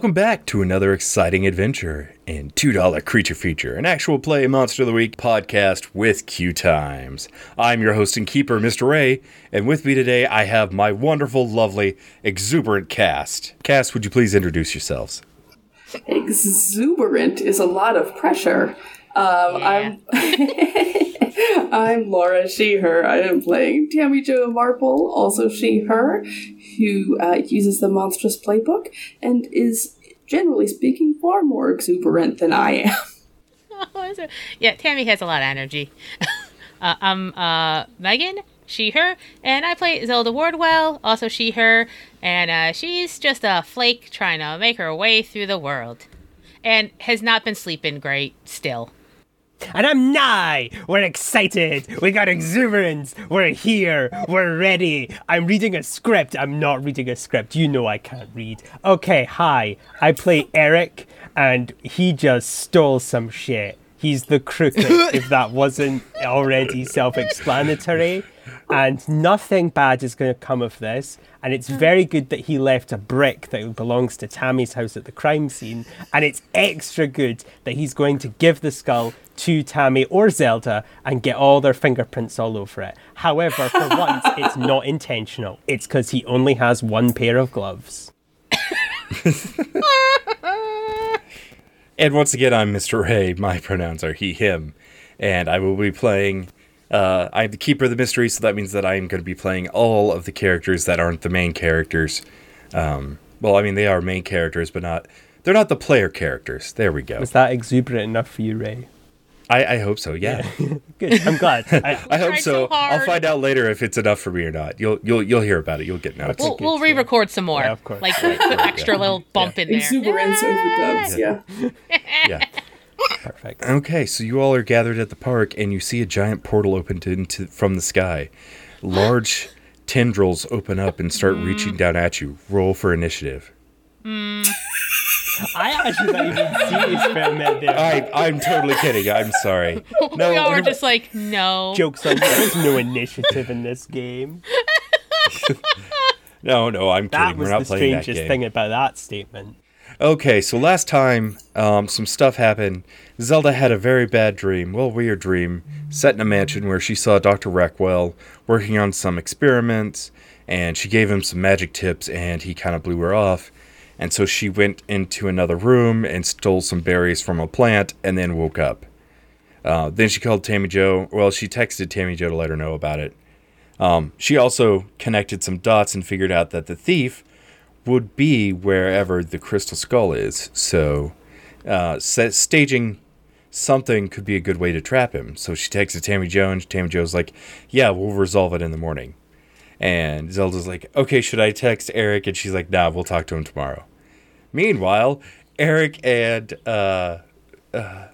Welcome back to another exciting adventure in $2 Creature Feature, an actual play Monster of the Week podcast with QueueTimes. I'm your host and keeper, Mr. Ray, and with me today I have my wonderful, lovely, exuberant cast. Cast, would you please introduce yourselves? Exuberant is a lot of pressure. Um, I'm I'm Laura She Her. I am playing Tammy Jo Marple, also She Her, who uh, uses the monstrous playbook and is generally speaking far more exuberant than I am. Yeah, Tammy has a lot of energy. uh, I'm uh, Meghan, she, her, and I play Zelda Wardwell, also she, her, and uh, she's just a flake trying to make her way through the world. And has not been sleeping great still. And I'm Nye. We're excited. We got exuberance. We're here. We're ready. I'm reading a script. I'm not reading a script. You know I can't read. Okay, hi. I play Eric, and he just stole some shit. He's the crooked, if that wasn't already self explanatory and nothing bad is going to come of this. And it's hmm. very good that he left a brick that belongs to Tammy's house at the crime scene. And it's extra good that he's going to give the skull to Tammy or Zelda and get all their fingerprints all over it. However, for once, it's not intentional. It's because he only has one pair of gloves. and once again, I'm Mr. Ray. My pronouns are he, him. And I will be playing uh, I'm the keeper of the mystery, so that means that I'm going to be playing all of the characters that aren't the main characters. Um, well, I mean, they are main characters, but not. They're not the player characters. There we go. Is that exuberant enough for you, Ray? I, I hope so. Yeah. yeah. Good. I'm glad. I, I hope so. so I'll find out later if it's enough for me or not. You'll you'll you'll hear about it. You'll get notes. We'll, we'll re-record some more. Yeah, of course. Like put extra little bump yeah. in there. Exuberance overdubs. Yeah. yeah. Perfect. Okay, so you all are gathered at the park, and you see a giant portal opened into from the sky. Large tendrils open up and start mm. reaching down at you. Roll for initiative. Mm. I actually thought you did serious experiment there. I, I'm totally kidding. I'm sorry. No, we all were just like, no. Jokes on you. There's no initiative in this game. no, no, I'm that kidding. We're not playing that game. That was the strangest thing about that statement. Okay, so last time um, some stuff happened. Zelda had a very bad dream, well, weird dream, set in a mansion where she saw Dr. Reckwell working on some experiments, and she gave him some magic tips, and he kind of blew her off. And so she went into another room and stole some berries from a plant, and then woke up. Uh, then she called Tammy Jo. Well, she texted Tammy Jo to let her know about it. Um, she also connected some dots and figured out that the thief would be wherever the crystal skull is. So, uh, staging something could be a good way to trap him. So she texts Tammy Jo, and Tammy Jo's like, "Yeah, we'll resolve it in the morning." And Zelda's like, "Okay, should I text Eric?" And she's like, "Nah, we'll talk to him tomorrow." Meanwhile, Eric and uh, uh,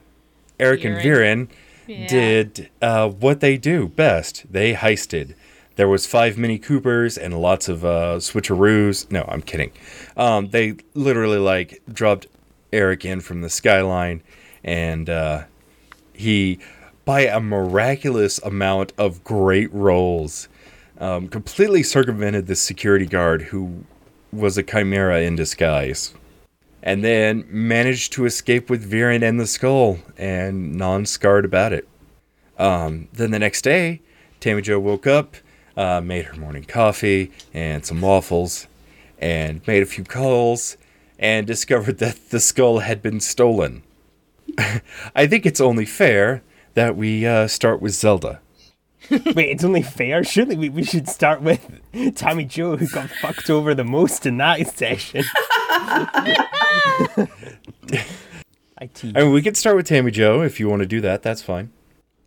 Eric Viren. and Viren yeah. did uh, what they do best. They heisted there was five Mini Coopers and lots of uh, switcheroos. No, I'm kidding. Um, they literally like dropped Eric in from the skyline, and uh, he, by a miraculous amount of great rolls, um, completely circumvented the security guard who was a chimera in disguise. And then managed to escape with Viren and the skull and non scarred about it. Um, then the next day, Tammy Jo woke up uh, made her morning coffee and some waffles, and made a few calls, and discovered that the skull had been stolen. I think it's only fair that we uh, start with Zelda. Wait, it's only fair. Surely we, we should start with Tammy Jo, who got fucked over the most in that session. I, I mean, we could start with Tammy Jo if you want to do that. That's fine.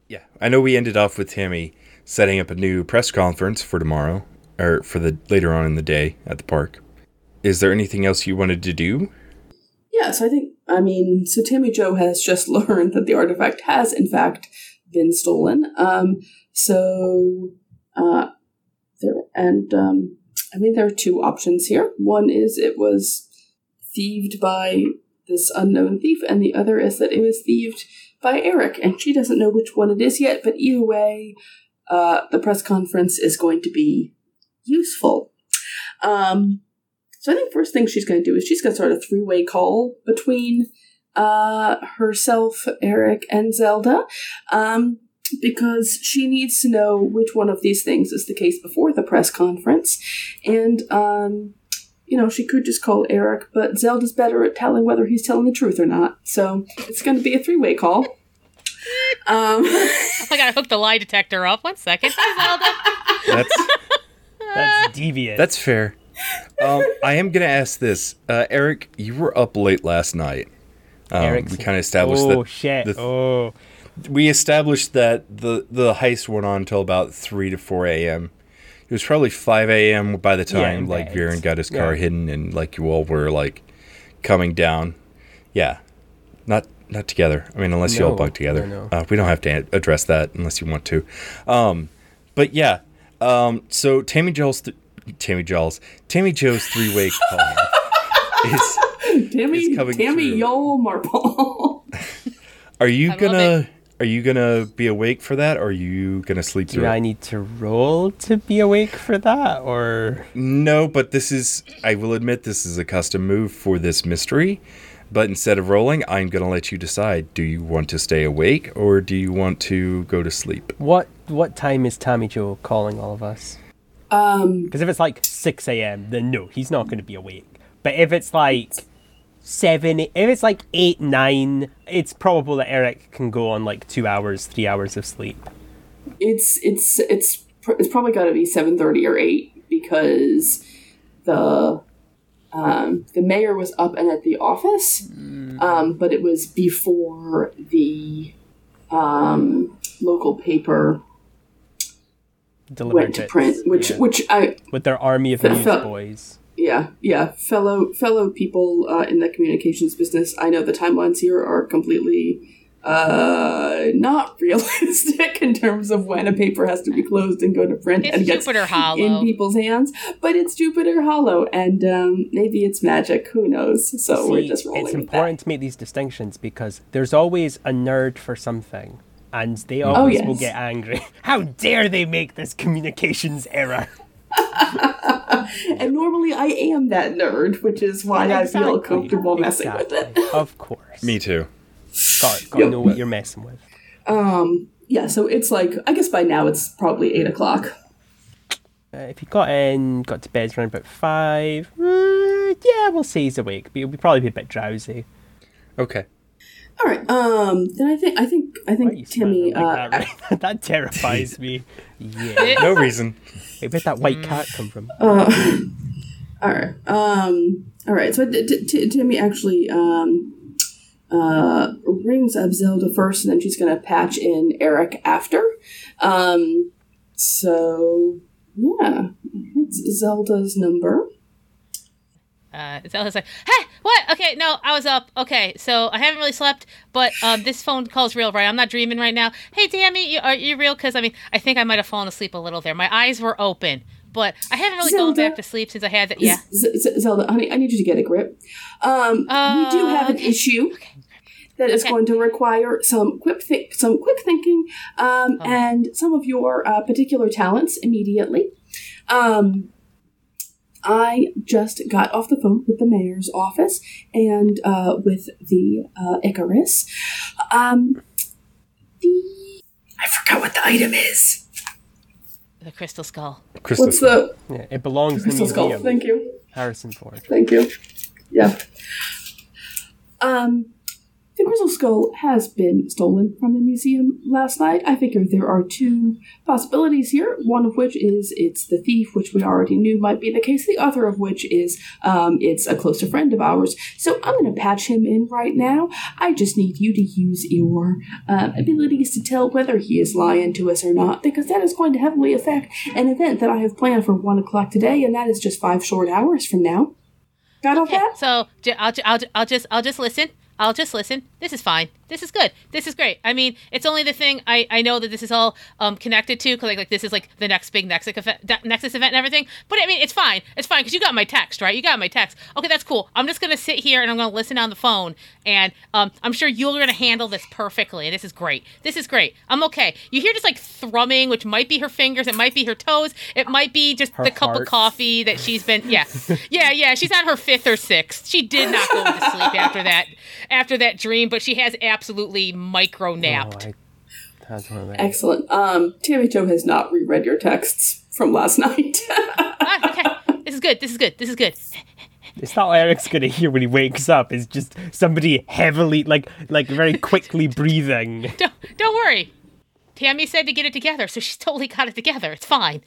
Yeah, I know we ended off with Tammy setting up a new press conference for tomorrow or for the later on in the day at the park. Is there anything else you wanted to do? Yes, I think I mean so Tammy Jo has just learned that the artifact has in fact been stolen. Um so uh there and um I mean, there are two options here. One is it was thieved by this unknown thief, and the other is that it was thieved by Eric, and she doesn't know which one it is yet, but either way, uh, the press conference is going to be useful. Um, So I think first thing she's going to do is she's going to start a three way call between uh, herself, Eric, and Zelda. Um, because she needs to know which one of these things is the case before the press conference. And, um, you know, she could just call Eric, but Zelda's better at telling whether he's telling the truth or not. So it's going to be a three way call. Um, I gotta hook the lie detector up. One second. That's That's devious. that's fair. Um, I am gonna ask this, uh, Eric. You were up late last night. Um, we kind of established oh that. shit! the- oh, we established that the the heist went on until about three to four a.m. It was probably five a.m. by the time in like. Viren got his car Yeah. hidden and like you all were like coming down. Yeah, not not together. I mean, unless you all No, bunk together. no, no. Uh, we don't have to address that unless you want to. Um, but yeah. Um, so Tammy Joel's th- Tammy Joel's Tammy Jo's three way call is. Tammy, It's coming Tammy, through. Marple. Are you I gonna? Are you gonna be awake for that, or are you gonna sleep through do it? I need to roll to be awake for that, or No, but this is, I will admit, this is a custom move for this mystery. But instead of rolling, I'm going to let you decide. Do you want to stay awake or do you want to go to sleep? what? What time is Tammy Jo calling all of us? um, Because if it's like six a.m., then no, he's not going to be awake. But if it's like seven, if it's like eight, nine, it's probable that Eric can go on like two hours, three hours of sleep. it's it's it's it's probably got to be seven thirty or eight because the um, the mayor was up and at the office, um, but it was before the um, local paper Delivered went to it, print, which yeah. which I with their army of newsboys. Yeah yeah fellow fellow people uh, in the communications business. I know the timelines here are completely uh not realistic in terms of when a paper has to be closed and go to print It's and gets Jupiter Hollow. in people's hands but it's jupiter hollow and um maybe it's magic who knows so we're just rolling it's with important to make these distinctions because there's always a nerd for something, and they always will yes. get angry. How dare they make this communications error? That and normally i am that nerd which is why i feel comfortable messing with it Of course. Me too. Got, got to Yep. know what you're messing with. um yeah so it's like i guess by now it's probably eight o'clock Uh, if he got in, got to bed around about five, uh, yeah, we'll say he's awake, but he'll be probably be a bit drowsy. Okay. All right um then i think i think i Why are you think timmy smiling uh that, right? that terrifies me. Yeah. No reason. Where did that white cat come from? All right. Um. All right. So t- t- t- Timmy actually um uh rings up Zelda first, and then she's gonna patch in Eric after. Um. So yeah, it's Zelda's number. Uh, Zelda's like, hey, what? Okay, no, I was up. Okay, so I haven't really slept, but um, this phone call's real, right? I'm not dreaming right now. Hey, Tammy, you, are you real? Because I mean, I think I might have fallen asleep a little there. My eyes were open, but I haven't really gone back to sleep since I had that. Yeah. Z- Z- Zelda, honey, I need you to get a grip. Um, we do Uh, have an okay. issue that is Okay. going to require some quick think, some quick thinking, um, Oh. and some of your uh, particular talents immediately. Um, I just got off the phone with the mayor's office and uh, with the uh, Icarus. Um, the I forgot what the item is. The crystal skull. Crystal. What's the Yeah, it belongs in the crystal skull? museum. Thank you. Harrison Ford. Thank you. Yeah. Um, the Crystal Skull has been stolen from the museum last night. I figure there are two possibilities here. One of which is it's the thief, which we already knew might be the case. The other of which is um, it's a closer friend of ours. So I'm going to patch him in right now. I just need you to use your uh, abilities to tell whether he is lying to us or not, because that is going to heavily affect an event that I have planned for one o'clock today, and that is just five short hours from now. Got all Okay, that? so I'll, I'll, I'll just I'll just listen. I'll just listen. This is fine. This is good. This is great. I mean, it's only the thing I, I know that this is all um, connected to because like, like this is like the next big Nexus event, Nexus event and everything. But I mean, it's fine. It's fine because you got my text, right? You got my text. Okay, that's cool. I'm just gonna sit here and I'm gonna listen on the phone, and um, I'm sure you're gonna handle this perfectly. This is great. This is great. I'm okay. You hear just like thrumming, which might be her fingers, it might be her toes, it might be just Her the cup of coffee that she's been. Yeah, yeah, yeah. She's on her fifth or sixth. She did not go to sleep after that after that dream, but she has absolutely micro Oh, napped. I, that's one of the- Excellent. Um, Tammy Jo has not reread your texts from last night. ah, okay, this is good. This is good. This is good. It's not what Eric's gonna hear when he wakes up. It's just somebody heavily, like, like very quickly breathing. Don't don't worry. Tammy said to get it together, so she's totally got it together. It's fine.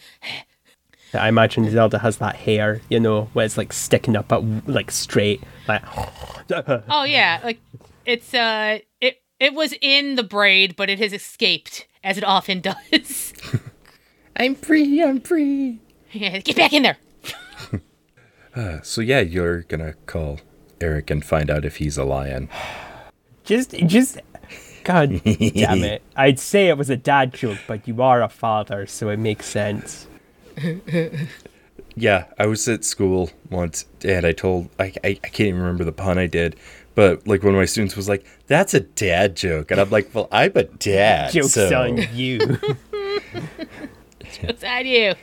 I imagine Zelda has that hair, you know, where it's like sticking up, at, like straight, like. Oh yeah, like it's uh it it was in the braid, but it has escaped as it often does. I'm free. I'm free. yeah, get back in there. So yeah, you're gonna call Eric and find out if he's a lion. Just, just, God damn it! I'd say it was a dad joke, but you are a father, so it makes sense. Yeah, I was at school once and I told I, I I can't even remember the pun I did, but like one of my students was like, "That's a dad joke," and I'm like, "Well, I'm a dad." Jokes so on you. What's that you?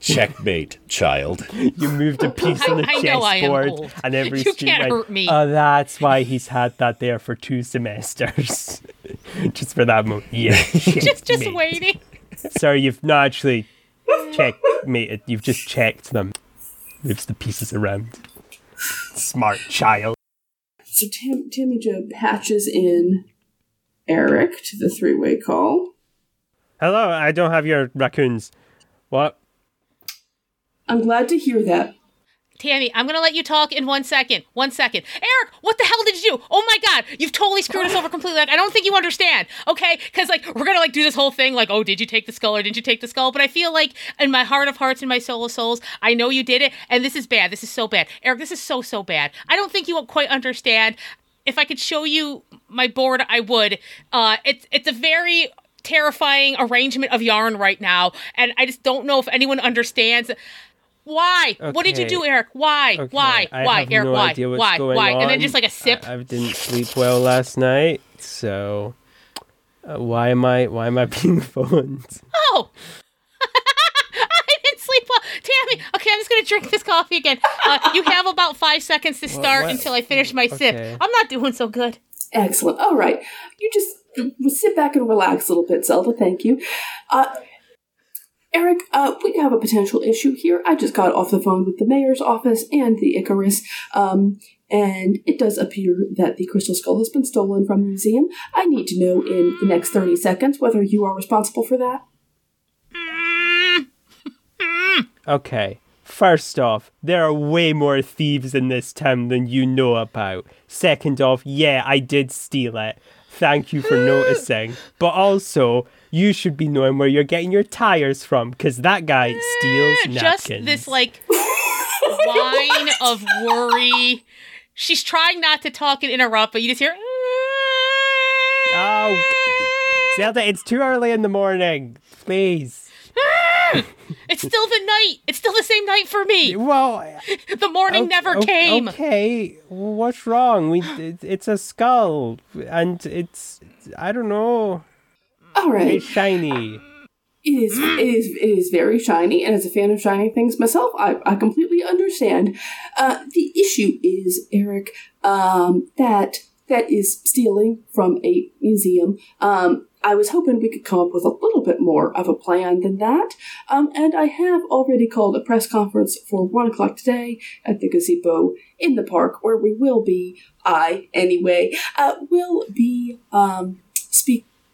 checkmate, child. you moved a piece on the I- I know chessboard, and every You student can't went, hurt me. Oh, that's why he's had that there for two semesters, just for that moment. Yeah, Just just waiting. Sorry, you've not actually checkmated. You've just checked them. Moves the pieces around. Smart child. So Tam- Tammy Jo patches in Eric to the three-way call. Hello, I don't have your raccoons. What? I'm glad to hear that. Tammy, I'm gonna let you talk in one second. One second. Eric, what the hell did you do? Oh my god, you've totally screwed us over completely. Like, I don't think you understand, okay? Because, like, we're gonna, like, do this whole thing, like, oh, did you take the skull or did you take the skull? But I feel like, in my heart of hearts and my soul of souls, I know you did it, and this is bad. This is so bad. Eric, this is so, so bad. I don't think you won't quite understand. If I could show you my board, I would. Uh, it's, it's a very terrifying arrangement of yarn right now, and I just don't know if anyone understands. Why? What did you do, Eric? Why? Okay, Why? I Why? Eric, no why? idea what's why? going why? And then just like a sip. I, I didn't sleep well last night, so uh, why am I why am I being phoned? oh! I didn't sleep well. Tammy, okay, I'm just gonna drink this coffee again. Uh, you have about five seconds to start what- until I finish my Okay. sip. I'm not doing so good. Excellent. All right. You just sit back and relax a little bit, Zelda. Thank you. Uh, Eric, uh, we have a potential issue here. I just got off the phone with the mayor's office and the Icarus, um, and it does appear that the crystal skull has been stolen from the museum. I need to know in the next 30 seconds whether you are responsible for that. Okay. First off, there are way more thieves in this town than you know about. Second off, yeah, I did steal it. Thank you for noticing. But also, you should be knowing where you're getting your tires from, because that guy eh, steals napkins. Just this like line of worry. She's trying not to talk and interrupt, but you just hear. Ah. Oh, Zelda, it's too early in the morning. Please. Ah. It's still the night. It's still the same night for me. Well, The morning o- never came. Okay, what's wrong? We it's a skull, and it's I don't know. All right. It's shiny. It is, it is, it is very shiny, and as a fan of shiny things myself, I, I completely understand. Uh, the issue is, Eric, um, that that is stealing from a museum. Um, I was hoping we could come up with a little bit more of a plan than that. Um, and I have already called a press conference for one o'clock today at the gazebo in the park, where we will be. I, anyway, uh, will be um,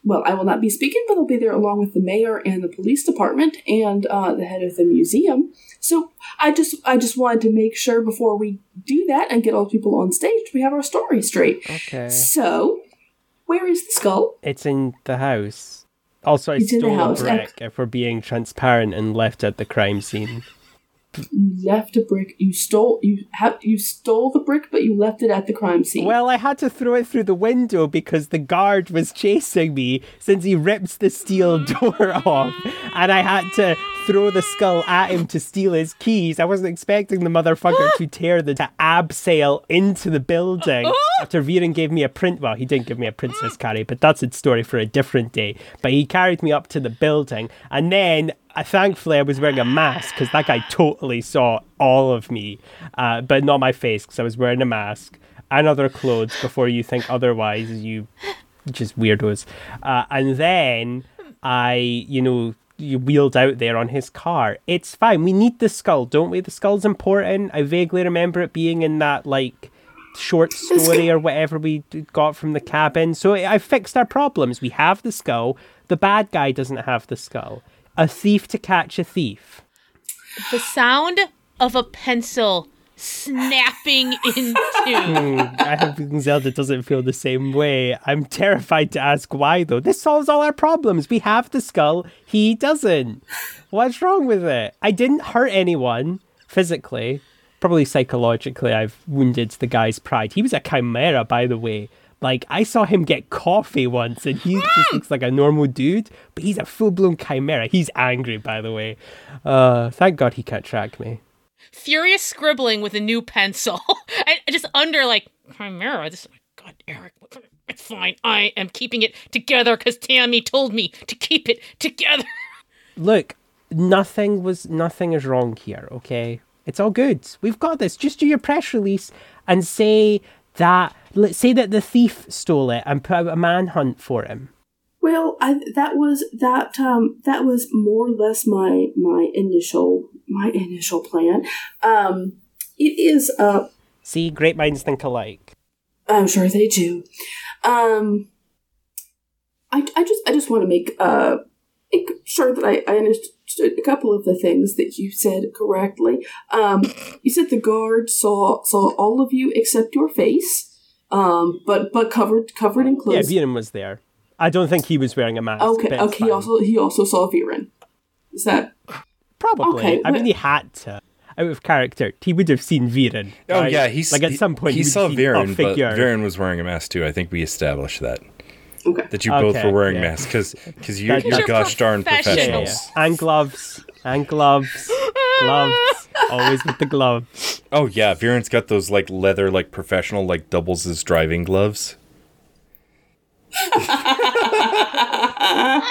well, I will not be speaking, but I'll be there along with the mayor and the police department and uh, the head of the museum. So I just I just wanted to make sure before we do that and get all the people on stage, we have our story straight. Okay. So, where is the skull? It's in the house. Also, I It's stole a brick if we're being transparent and left at the crime scene. You left a brick. You stole you have you stole the brick, but you left it at the crime scene. Well, I had to throw it through the window because the guard was chasing me since he ripped the steel door off, and I had to throw the skull at him to steal his keys. I wasn't expecting the motherfucker to tear the to abseil into the building after Viren gave me a print. Well, he didn't give me a princess carry, but that's a story for a different day. But he carried me up to the building, and then uh, thankfully I was wearing a mask because that guy totally saw all of me, uh, but not my face because I was wearing a mask and other clothes before you think otherwise, you just weirdos. Uh, and then I, you know, wheeled out there on his car. It's fine. We need the skull, don't we? The skull's important. I vaguely remember it being in that like short story or whatever we got from the cabin. So I I fixed our problems. We have the skull. The bad guy doesn't have the skull. A thief to catch a thief. The sound of a pencil snapping in two. I hope Zelda doesn't feel the same way. I'm terrified to ask why, though. This solves all our problems. We have the skull, he doesn't. What's wrong with it? I didn't hurt anyone physically. Probably psychologically, I've wounded the guy's pride. He was a chimera, by the way. Like, I saw him get coffee once, and he just looks like a normal dude, but he's a full blown chimera. He's angry, by the way. Uh, thank God he can't track me. Furious scribbling with a new pencil. and just under, like, Chimera. This, God, Eric, it's fine. I am keeping it together because Tammy told me to keep it together. look, nothing was nothing is wrong here, okay? It's all good. We've got this. Just do your press release and say that let's say that the thief stole it and put out a manhunt for him. Well, I, that was that um that was more or less my my initial my initial plan. Um, it is uh See, great minds think alike. I'm sure they do. Um, I, I just I just want to make uh make sure that I, I understood a couple of the things that you said correctly. Um, you said the guard saw saw all of you except your face, um, but but covered covered in Yeah, clothes. Viren was there. I don't think he was wearing a mask. okay, but it's okay. He also he also saw Viren. Is that probably. okay, I mean, he had to. Out of character, he would have seen Viren. Oh right? yeah, he's like at some point he, would saw have seen a Viren, but. Viren was wearing a mask too. I think we established that okay? that you both were wearing yeah. masks because because you, you're, You're gosh darn professionals. Yeah, yeah. professionals. And gloves. And gloves. gloves. Always with the gloves. Oh yeah, Viren's got those like leather like professional like doubles as driving gloves.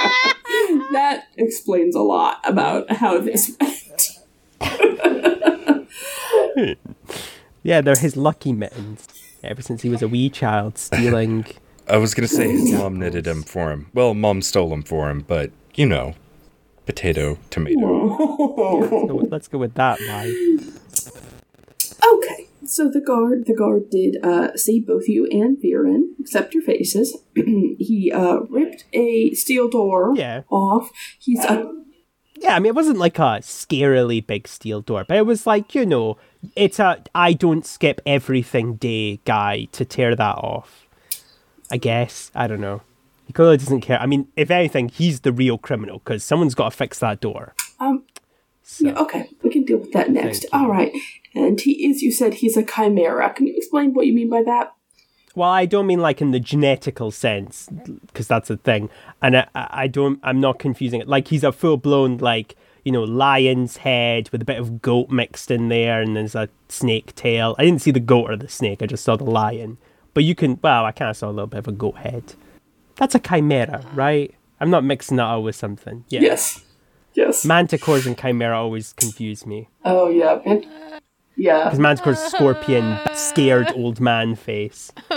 That explains a lot about how this went. Yeah, they're his lucky mittens. Ever since he was a wee child, stealing. I was gonna say his mom knitted them for him. Well, mom stole them for him, but you know, potato, tomato. So let's go with that, why? Okay, so the guard, the guard did uh, see both you and Viren, except your faces. he uh, ripped a steel door Yeah. off. He's uh, Yeah, I mean, it wasn't like a scarily big steel door, but it was like, you know, it's a I don't skip everything day guy to tear that off. I guess. I don't know. He clearly doesn't care. I mean, if anything, he's the real criminal because someone's got to fix that door. um. So, Yeah, okay, we can deal with that next. All right, and he is. You said he's a chimera. Can you explain what you mean by that? Well, I don't mean like in the genetical sense, because that's a thing, and I, I don't. I'm not confusing it. Like he's a full blown like you know lion's head with a bit of goat mixed in there, and there's a snake tail. I didn't see the goat or the snake. I just saw the lion. But you can. Well, I kind of saw a little bit of a goat head. That's a chimera, right? I'm not mixing that up with something. Yeah. Yes. Yes. Manticores and chimera always confuse me. oh yeah. Man- yeah. Because Manticore's scorpion, scared old man face.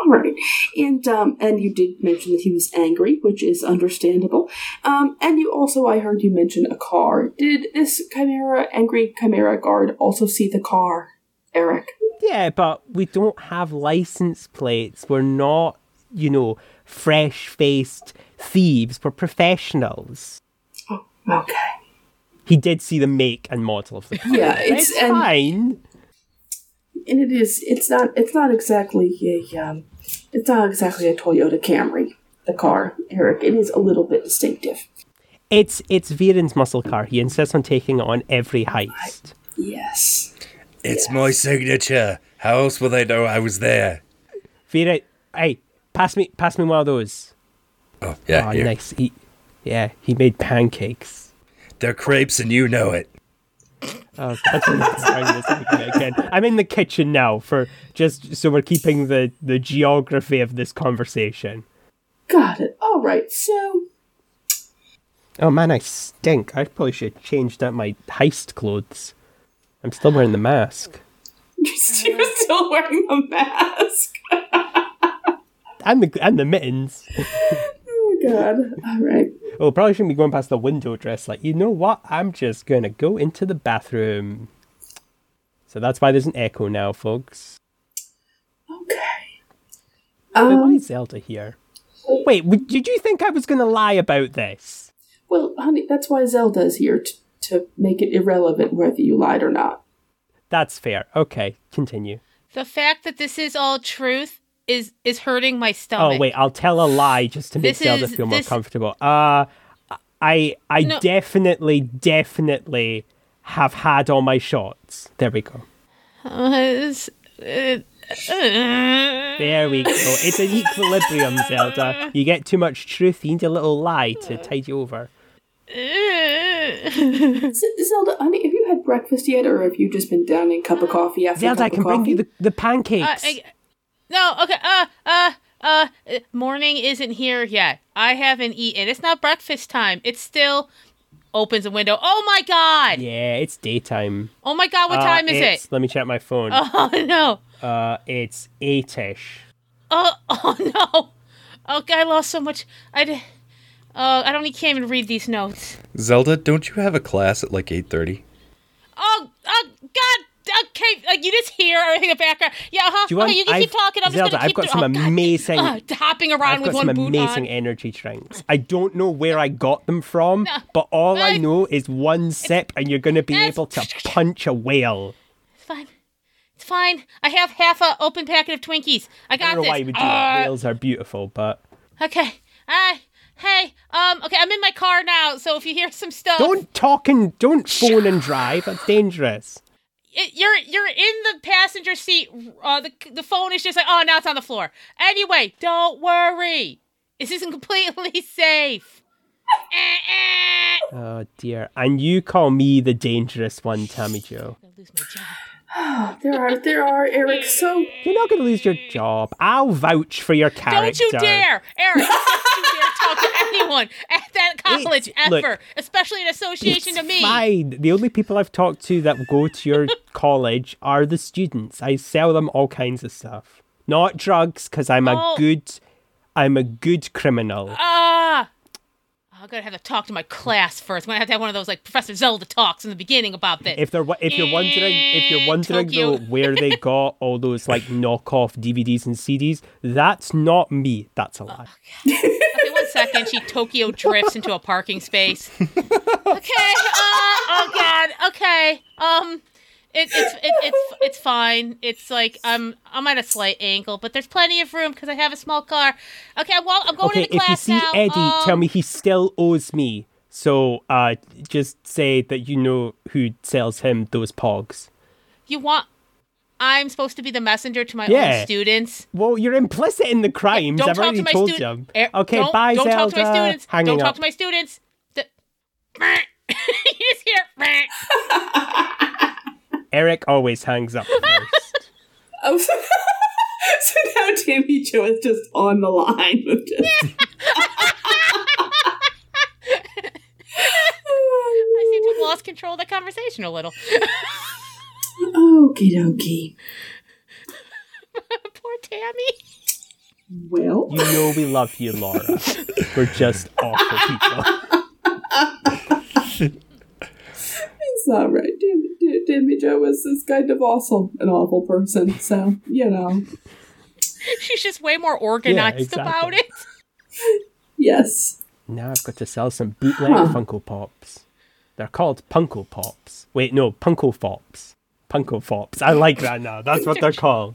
All right, and um, and you did mention that he was angry, which is understandable. Um, and you also, I heard you mention a car. Did this chimera, angry chimera guard, also see the car, Eric? Yeah, but we don't have license plates. We're not, you know, fresh faced thieves. We're professionals. Oh, okay. He did see the make and model of the car. Yeah, it's- it's and- fine. And it is. It's not. It's not exactly a. Um, it's not exactly a Toyota Camry. The car, Eric. It is a little bit distinctive. It's it's Viren's muscle car. He insists on taking it on every heist. Yes. It's my signature. How else will they know I was there? Viren, hey, pass me pass me one of those. Oh, yeah. oh, here. nice. He, yeah, he made pancakes. They're crepes and you know it. Oh, that's I'm this again. I'm in the kitchen now for just so we're keeping the the geography of this conversation. Got it. All right. So, Oh man, I stink. I probably should have changed out my heist clothes. I'm still wearing the mask. you're still wearing the mask. And the and the mittens. Oh God. All right. Oh, probably shouldn't be going past the window dress. Like, you know what? I'm just gonna go into the bathroom. So that's why there's an echo now, folks. Okay. Wait, why Um, is Zelda here? Wait, did you think I was gonna lie about this? well, honey, that's why Zelda's here to, to make it irrelevant whether you lied or not. That's fair. Okay, continue. The fact that this is all truth is is hurting my stomach. Oh wait, I'll tell a lie just to make This Zelda is- feel more this- comfortable. Uh, I I No. definitely definitely have had all my shots. There we go. Uh, it's- uh, uh, There we go. It's an equilibrium, Zelda. You get too much truth, you need a little lie to tide you over. Zelda, honey, have you had breakfast yet, or have you just been downing a cup of coffee after Zelda, cup I of can bring you coffee? the, the Uh, pancakes. I- no, okay. Uh, uh, uh. Morning isn't here yet. I haven't eaten. It's not breakfast time. It's still. Opens a window. Oh my god! yeah, it's daytime. Oh my god! What Uh, time is it? Let me check my phone. Oh no! Uh, it's eight-ish. Oh oh no! Oh god! I lost so much. I did. Oh, I don't even can't even read these notes. Zelda, don't you have a class at like 8.30? Oh, oh god! Okay, like you just hear everything in the background. Yeah, huh? Do you want- okay, you can keep I've- talking. I'm Zelda, just gonna I've keep got doing- some oh, amazing- Uh, hopping around I've with got one some boot amazing on. energy drinks. I don't know where I got them from, No. but all I I- know is one sip and you're going to be able to punch a whale. It's fine. It's fine. I have half a open packet of Twinkies. I got I don't know this. why you would do that. Uh, Whales are beautiful, but Okay. Uh, hey. Um. Okay. I'm in my car now. So if you hear some stuff, don't talk and don't phone and drive. That's dangerous. It, you're you're in the passenger seat. Uh, the the phone is just like, oh, now it's on the floor. Anyway, don't worry. This isn't completely safe. Eh, eh. Oh dear. And you call me the dangerous one, Tammy Jo. I'm gonna lose my job. There are, there are, Eric. So, You're not going to lose your job. I'll vouch for your character. Don't you dare, Eric! Don't you dare talk to anyone at that college It's- look, ever, especially in association It's to me. fine. The only people I've talked to that go to your college are the students. I sell them all kinds of stuff, not drugs, because I'm a Oh. good, I'm a good criminal. Ah. I'm gonna have to talk to my class first. I'm gonna have to have one of those like Professor Zelda talks in the beginning about this. If they're if you're wondering if you're Eh, wondering Tokyo. though where they got all those like knockoff DVDs and CDs, that's not me. That's a lie. Okay, one second. She Tokyo drifts into a parking space. Okay. Uh, oh God. Okay. Um. It, it's it, it's it's fine. It's like I'm I'm at a slight angle, but there's plenty of room because I have a small car. Okay, well I'm going Okay, into if you class see now. Eddie, tell Um, me he still owes me. So uh, just say that you know who sells him those pogs. You want? I'm supposed to be the messenger to my Yeah. own students. Well, you're implicit in the crimes. Don't I've talk already to my told students. you. Okay, don't, bye, don't Zelda. talk to my students. Hanging don't up. talk to my students. The... you just hear. Eric always hangs up first. oh, so, so now Tammy Jo is just on the line with just. I seem to have lost control of the conversation a little. Okie dokie. Poor Tammy. Well, you know we love you, Laura. We're just awful people. it's not right. Tammy, Ta- Joe is, is kind of also an awful person, so, you know. She's just way more organized exactly. about it. Yes. Now I've got to sell some bootleg Huh. Funko Pops. They're called Punko Pops. Wait, no, Punko Fops. Punko Fops. I like that now. That's what they're called.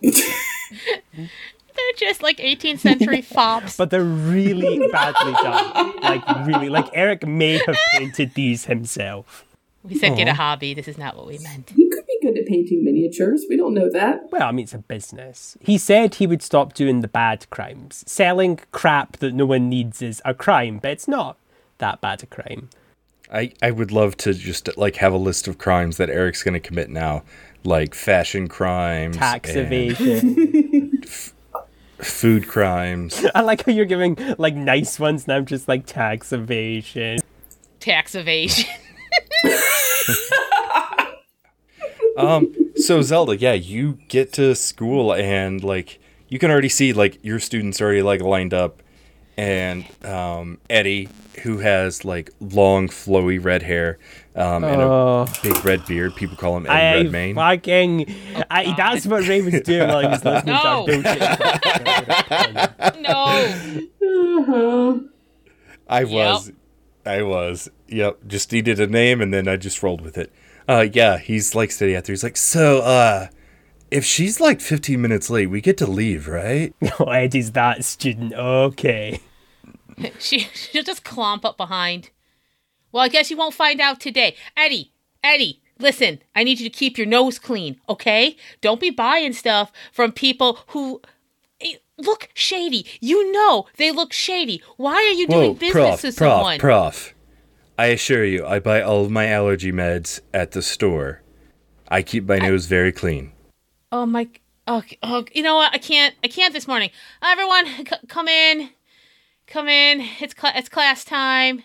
They're They're just like 18th century fops. but they're really badly done. Like really, like Eric may have painted these himself. We said get a hobby. This is not what we meant. He could be good at painting miniatures. We don't know that. Well, I mean, it's a business. He said he would stop doing the bad crimes. Selling crap that no one needs is a crime, but it's not that bad a crime. I, I would love to just like have a list of crimes that Eric's going to commit now, like fashion crimes, Tax and evasion. food crimes. I like how you're giving like nice ones, and I'm just like tax evasion. Tax evasion. Um, so Zelda, yeah, you get to school and like you can already see like your students already like lined up, and um, Eddie, who has like long flowy red hair, um, and Oh. a big red beard. People call him Eddie I Redmayne. fucking. I, that's what Raven's was doing while he was listening to our No. bullshit. no. Uh-huh. I was, I was. Yep, just needed a name, and then I just rolled with it. Uh, yeah, he's like steady out there. He's like, so, uh, if she's like 15 minutes late, we get to leave, right? Oh, Eddie's that student. Okay. She she'll just clomp up behind. Well, I guess you won't find out today. Eddie, Eddie, listen, I need you to keep your nose clean, okay? Don't be buying stuff from people who look shady. You know they look shady. Why are you doing business prof, with prof, someone? prof. I assure you, I buy all of my allergy meds at the store. I keep my nose very clean. Oh my. Oh, oh, you know what? I can't. I can't this morning. Everyone, c- come in. Come in. It's cl- it's class time.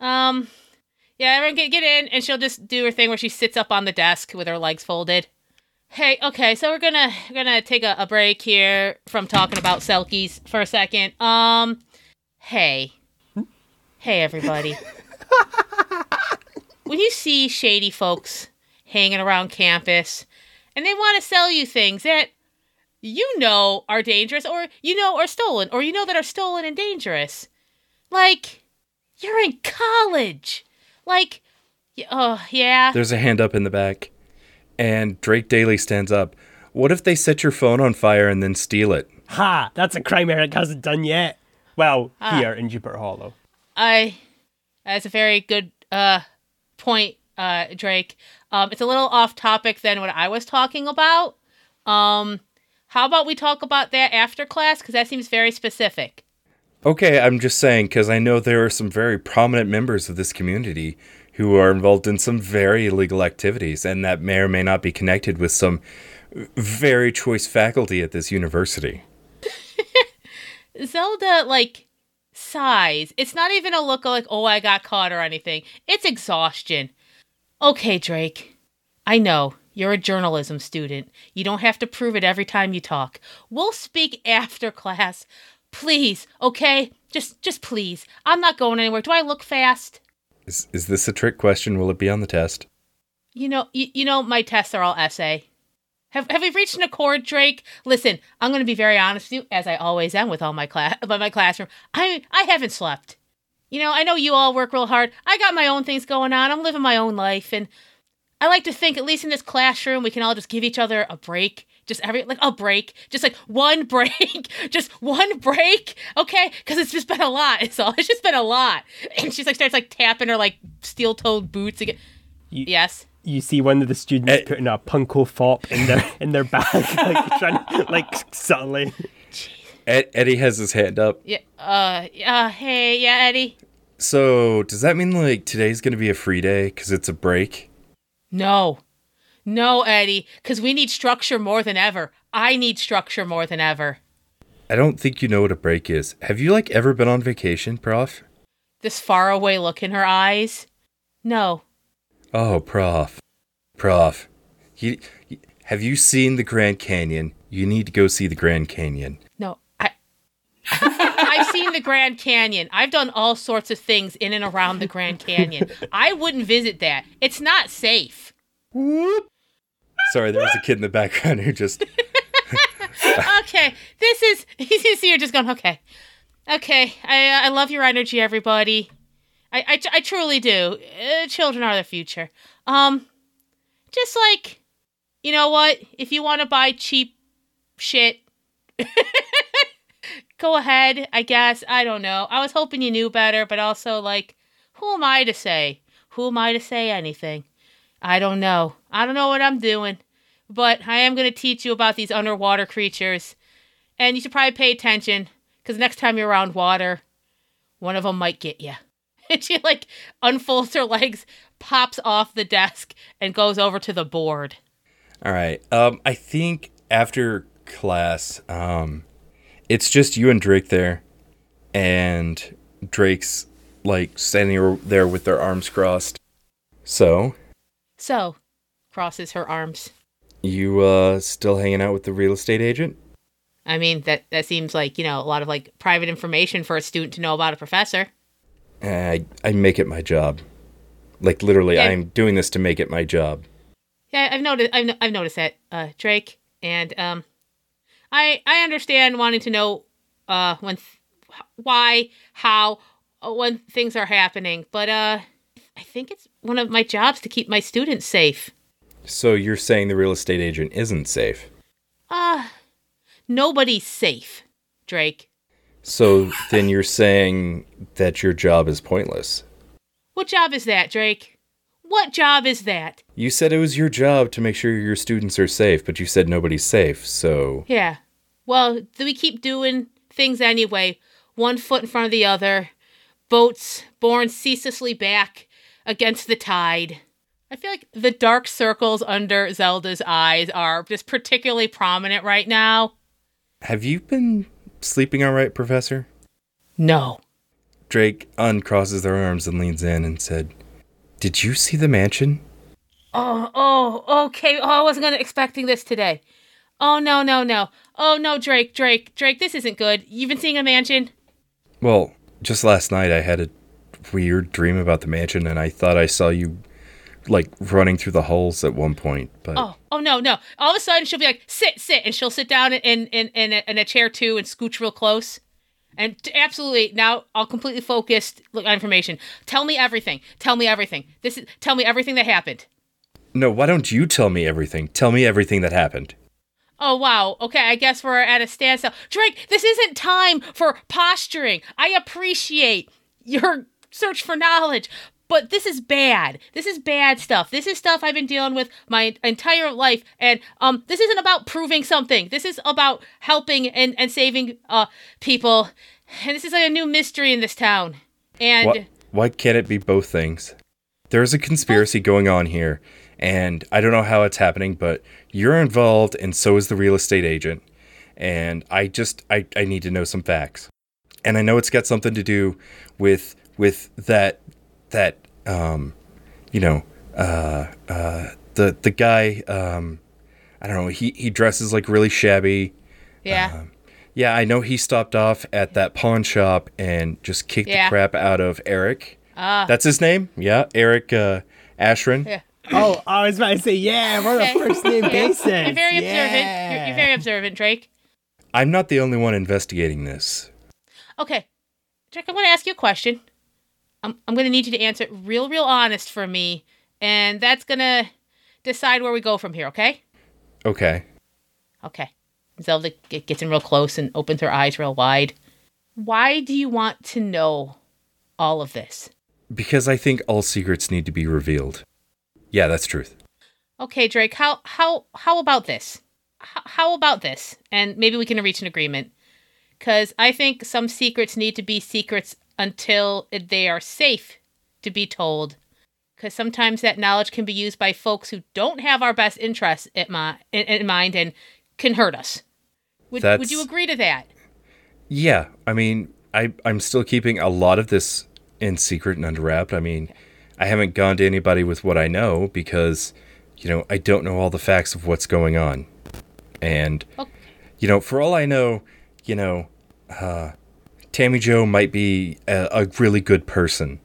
Um, yeah, everyone get get in, and she'll just do her thing where she sits up on the desk with her legs folded. Hey, okay, so we're gonna we're gonna take a, a break here from talking about Selkies for a second. Um, hey, hey, everybody. when you see shady folks hanging around campus and they want to sell you things that you know are dangerous or you know are stolen or you know that are stolen and dangerous. Like you're in college. Like oh yeah. There's a hand up in the back, and Drake Daly stands up. What if they set your phone on fire and then steal it? Ha! That's a crime Eric hasn't done yet. Well, Ah. here in Jupiter Hollow. I that's a very good uh point uh Drake. Um it's a little off topic than what I was talking about. Um how about we talk about that after class cuz that seems very specific. Okay, I'm just saying because I know there are some very prominent members of this community who are involved in some very illegal activities, and that may or may not be connected with some very choice faculty at this university. Zelda like sighs. It's not even a look like oh I got caught or anything. It's exhaustion. Okay, Drake. I know you're a journalism student. You don't have to prove it every time you talk. We'll speak after class. Please, okay? Just just please. I'm not going anywhere. Do I look fast? Is, is this a trick question? Will it be on the test? You know, you, you know my tests are all essay. Have have we reached an accord, Drake? Listen, I'm going to be very honest with you, as I always am with all my class, about my classroom. I I haven't slept. You know, I know you all work real hard. I got my own things going on. I'm living my own life, and I like to think, at least in this classroom, we can all just give each other a break. Just every like a break, just like one break, just one break, okay? Because it's just been a lot. It's all. It's just been a lot. And she's like starts like tapping her like steel-toed boots again. You- yes. You see one of the students Eh. putting a punko fop in their in their bag, like trying to, like subtly. Ed, Eddie has his hand up. Yeah. Uh. Uh. Hey. Yeah, Eddie. So, does that mean like today's going to be a free day because it's a break? No. No, Eddie. Because we need structure more than ever. I need structure more than ever. I don't think you know what a break is. Have you like ever been on vacation, prof? This faraway look in her eyes. No. Oh, prof. Prof. You, you- have you seen the Grand Canyon? You need to go see the Grand Canyon. No. I. I've seen the Grand Canyon. I've done all sorts of things in and around the Grand Canyon. I wouldn't visit that. It's not safe. Sorry, there was a kid in the background who just okay, this is you see you're just going okay, okay. I uh, I love your energy, everybody. I I, I truly do. Uh, children are the future. Um, just like you know what, if you want to buy cheap shit, go ahead, I guess. I don't know. I was hoping you knew better, but also, like, who am I to say? Who am I to say anything? I don't know. I don't know what I'm doing. But I am going to teach you about these underwater creatures. And you should probably pay attention, because next time you're around water, one of them might get you. And she, like, unfolds her legs, pops off the desk, and goes over to the board. All right. Um, I think after class, um, it's just you and Drake there, and Drake's like standing there with their arms crossed. So, So, crosses her arms. you uh still hanging out with the real estate agent? I mean, that, that seems like, you know, a lot of, like, private information for a student to know about a professor. I I make it my job. Like literally, Yeah. I'm doing this to make it my job. Yeah, I've noticed. I've, I've noticed that, uh, Drake, and um, I I understand wanting to know uh when, th- why, how, uh, when things are happening, but uh, I think it's one of my jobs to keep my students safe. So you're saying the real estate agent isn't safe? Uh, nobody's safe, Drake. So then you're saying that your job is pointless? What job is that, Drake? What job is that? You said it was your job to make sure your students are safe, but you said nobody's safe. So Yeah. Well, do we keep doing things anyway? One foot in front of the other. Boats borne ceaselessly back against the tide. I feel like the dark circles under Zelda's eyes are just particularly prominent right now. have you been sleeping all right, Professor? No. Drake uncrosses their arms and leans in and said, Did you see the mansion? Oh, oh, okay. Oh, I wasn't gonna expecting this today. Oh no, no, no. Oh no, Drake, Drake, Drake, this isn't good. You've been seeing a mansion? Well, just last night I had a weird dream about the mansion and I thought I saw you like running through the halls at one point, but Oh, oh no, no. All of a sudden she'll be like, sit, sit, and she'll sit down in in in a, in a chair too and scooch real close. And t- absolutely, now I'll completely focused look on information. Tell me everything. Tell me everything. This is tell me everything that happened. no, why don't you tell me everything? Tell me everything that happened. Oh wow. Okay, I guess we're at a standstill. Drake, this isn't time for posturing. I appreciate your search for knowledge, but this is bad. This is bad stuff. This is stuff I've been dealing with my entire life, and um, this isn't about proving something. This is about helping and and saving uh people, and this is like a new mystery in this town. And Why, why can't it be both things? There's a conspiracy going on here, and I don't know how it's happening, but you're involved, and so is the real estate agent. And I just I, I need to know some facts. And I know it's got something to do with with that that um you know uh uh the the guy um I don't know, he he dresses like really shabby. yeah, Yeah, I know he stopped off at that pawn shop and just kicked Yeah. the crap out of Eric. Ah. That's his name? Yeah, Eric uh, Ashrin. Yeah. Oh, I was about to say, yeah, we're Okay. a first name basis. you're very observant. Yeah. You're, you're very observant, Drake. I'm not the only one investigating this. Okay, Drake, I'm going to ask you a question. I'm, I'm going to need you to answer it real, real honest for me, and that's going to decide where we go from here, okay? Okay. Okay. Zelda g- gets in real close and opens her eyes real wide. Why do you want to know all of this? Because I think all secrets need to be revealed. Yeah, that's truth. Okay, Drake, how how how about this? H- how about this? And maybe we can reach an agreement. Cuz I think some secrets need to be secrets until they are safe to be told. Cuz sometimes that knowledge can be used by folks who don't have our best interests at my, in, in mind and can hurt us. Would, would you agree to that? Yeah, I mean, I I'm still keeping a lot of this in secret and under wrap. I mean, I haven't gone to anybody with what I know because, you know, I don't know all the facts of what's going on. And Okay. you know, for all I know, you know, uh, Tammy Jo might be a, a really good person,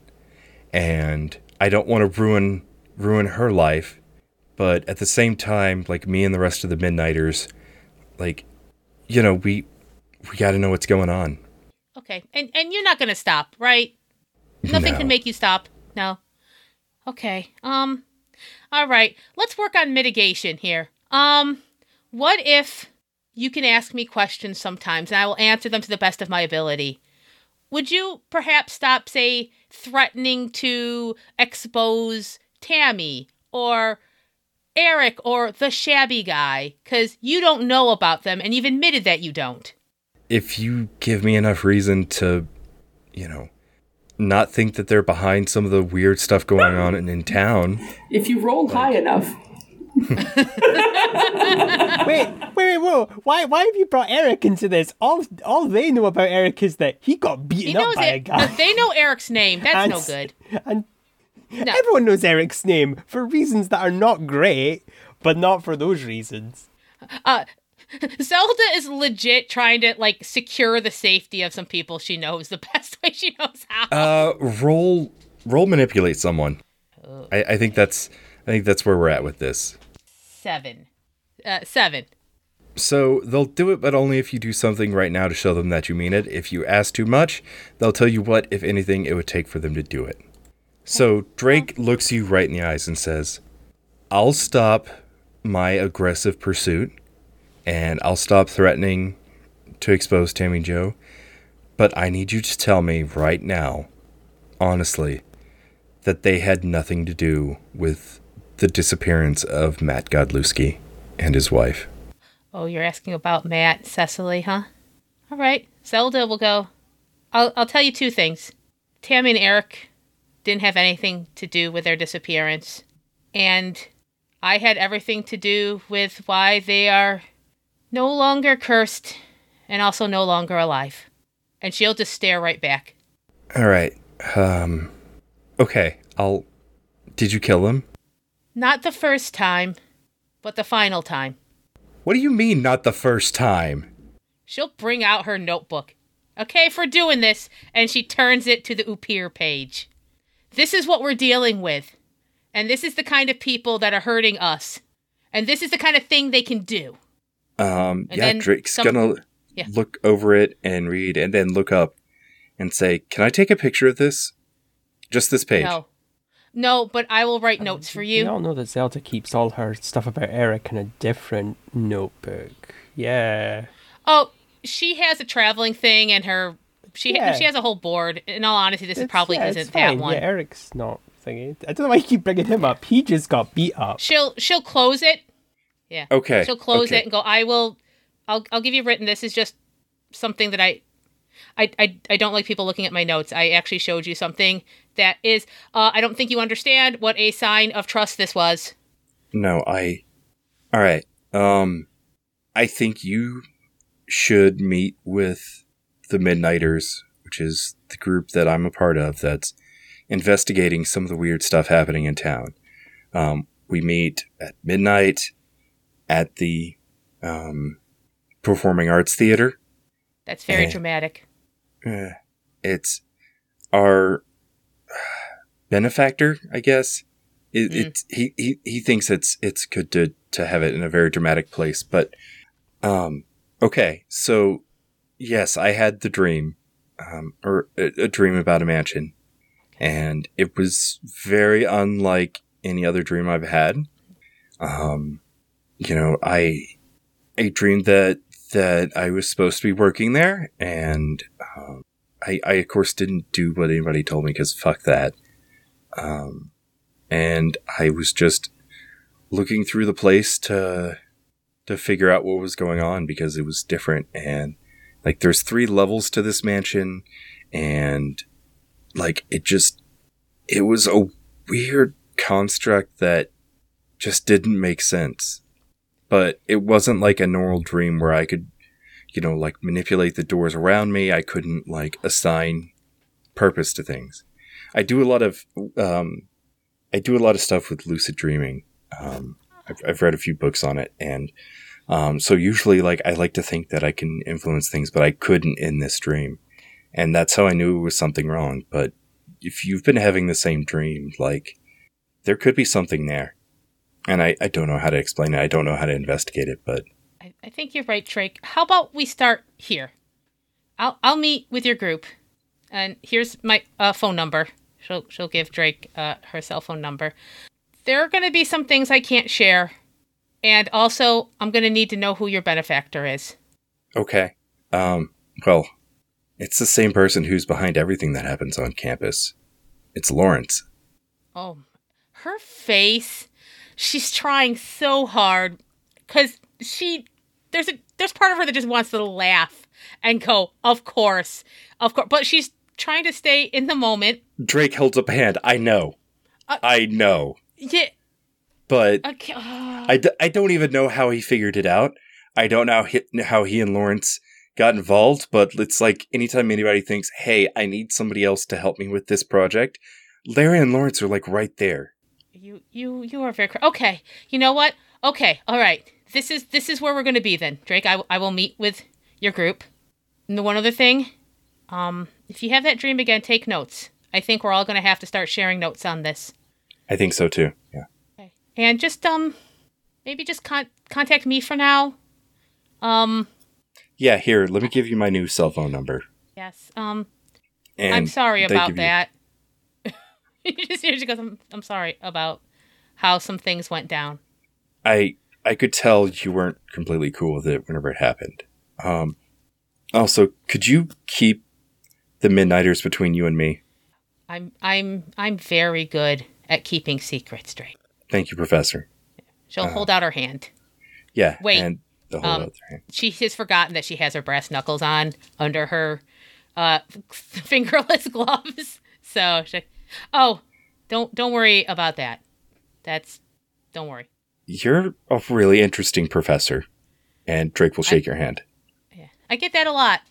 and I don't want to ruin ruin her life. But at the same time, like me and the rest of the Midnighters, like, you know, we we got to know what's going on. Okay. And and you're not going to stop, right? Nothing No. can make you stop. No. Okay. Um all right. Let's work on mitigation here. Um what if you can ask me questions sometimes, and I will answer them to the best of my ability. Would you perhaps stop, say, threatening to expose Tammy or Eric or the shabby guy? Because you don't know about them, and you've admitted that you don't. If you give me enough reason to, you know, not think that they're behind some of the weird stuff going on in, in town. If you roll high enough. wait, wait, wait, whoa! Why, why have you brought Eric into this? All, all they know about Eric is that he got beaten He up knows by a guy. They know Eric's name. That's And no good. And No. everyone knows Eric's name for reasons that are not great, but not for those reasons. Zelda is legit trying to like secure the safety of some people she knows the best way she knows how. Uh, roll, roll, manipulate someone. I, I think that's, I think that's where we're at with this. seven. Uh, seven. So they'll do it, but only if you do something right now to show them that you mean it. If you ask too much, they'll tell you what, if anything, it would take for them to do it. So Drake looks you right in the eyes and says, I'll stop my aggressive pursuit and I'll stop threatening to expose Tammy Jo, but I need you to tell me right now, honestly, that they had nothing to do with the disappearance of Matt Godlewski and his wife. Oh, you're asking about Matt, Cecily, huh? All right. Zelda will go. I'll, I'll tell you two things. Tammy and Eric didn't have anything to do with their disappearance. And I had everything to do with why they are no longer cursed and also no longer alive. And she'll just stare right back. All right. Um. Okay. I'll. Did you kill him? Not the first time, but the final time. What do you mean, not the first time? She'll bring out her notebook. Okay, for doing this, and she turns it to the Upir page. This is what we're dealing with. And this is the kind of people that are hurting us. And this is the kind of thing they can do. Um. And yeah. Drake's some- gonna Yeah. look over it and read, and then look up and say, "Can I take a picture of this? Just this page." No. No, but I will write um, notes for You you. all know that Zelda keeps all her stuff about Eric in a different notebook. Yeah. Oh, she has a traveling thing and her she Yeah. she has a whole board. In all honesty, this It's- probably yeah, isn't that one. Yeah, Eric's not thingy. I don't know why you keep bringing him up. He just got beat up. She'll she'll close it. Yeah. Okay. She'll close okay. it and go, I will I'll I'll give you written. This is just something that I I, I, I don't like people looking at my notes. I actually showed you something that is uh, I don't think you understand what a sign of trust this was. No, I. All right. Um, I think you should meet with the Midnighters, which is the group that I'm a part of that's investigating some of the weird stuff happening in town. Um, we meet at midnight at the um, Performing Arts Theater. That's very Eh. dramatic. Uh, it's our benefactor, I guess. It, Mm. It's he, he he thinks it's it's good to to have it in a very dramatic place, but um okay, so yes, I had the dream, um, or a, a dream about a mansion, and it was very unlike any other dream I've had. Um, you know, I I dreamed that that I was supposed to be working there, and um, I, I of course didn't do what anybody told me because fuck that. Um, and I was just looking through the place to to figure out what was going on because it was different and like there's three levels to this mansion and like it just it was a weird construct that just didn't make sense but it wasn't like a normal dream where I could you know like manipulate the doors around me I couldn't like assign purpose to things I do a lot of um I do a lot of stuff with lucid dreaming um I've, I've read a few books on it and um, so usually like I like to think that I can influence things, but I couldn't in this dream. And that's how I knew it was something wrong. But if you've been having the same dream, like there could be something there. And I, I don't know how to explain it. I don't know how to investigate it, but I, I think you're right, Drake. How about we start here? I'll I'll meet with your group, and here's my uh, phone number. She'll she'll give Drake uh, her cell phone number. There are going to be some things I can't share And also, I'm going to need to know who your benefactor is. Okay. Um, well, it's the same person who's behind everything that happens on campus. It's Lawrence. Oh, her face. She's trying so hard because she there's a there's part of her that just wants to laugh and go, of course, of course, but she's trying to stay in the moment. Drake holds up a hand. I know. Uh, I know. Yeah. But Okay. uh, I, d- I don't even know how he figured it out. I don't know how he and Lawrence got involved, but it's like anytime anybody thinks, hey, I need somebody else to help me with this project, Larry and Lawrence are like right there. You you you are very cr- okay. You know what? Okay, all right. This is this is where we're going to be then, Drake. I, I will meet with your group. And the one other thing, um, if you have that dream again, take notes. I think we're all going to have to start sharing notes on this. I think so too. Yeah. Okay. And just um, maybe just con- contact me for now. Um, Yeah, here, let me give you my new cell phone number. yes. Um, And I'm sorry about give you- that. you just hear she goes, I'm I'm sorry about how some things went down. I I could tell you weren't completely cool with it whenever it happened. Um, also, could you keep the midnighters between you and me? I'm I'm I'm very good at keeping secrets, Drake. Thank you, Professor. She'll hold out her hand. Yeah. Wait, And the whole um. She has forgotten that she has her brass knuckles on under her uh, fingerless gloves. So, she, oh, don't don't worry about that. That's don't worry. You're a really interesting professor. And Drake will shake your hand. Yeah, I get that a lot.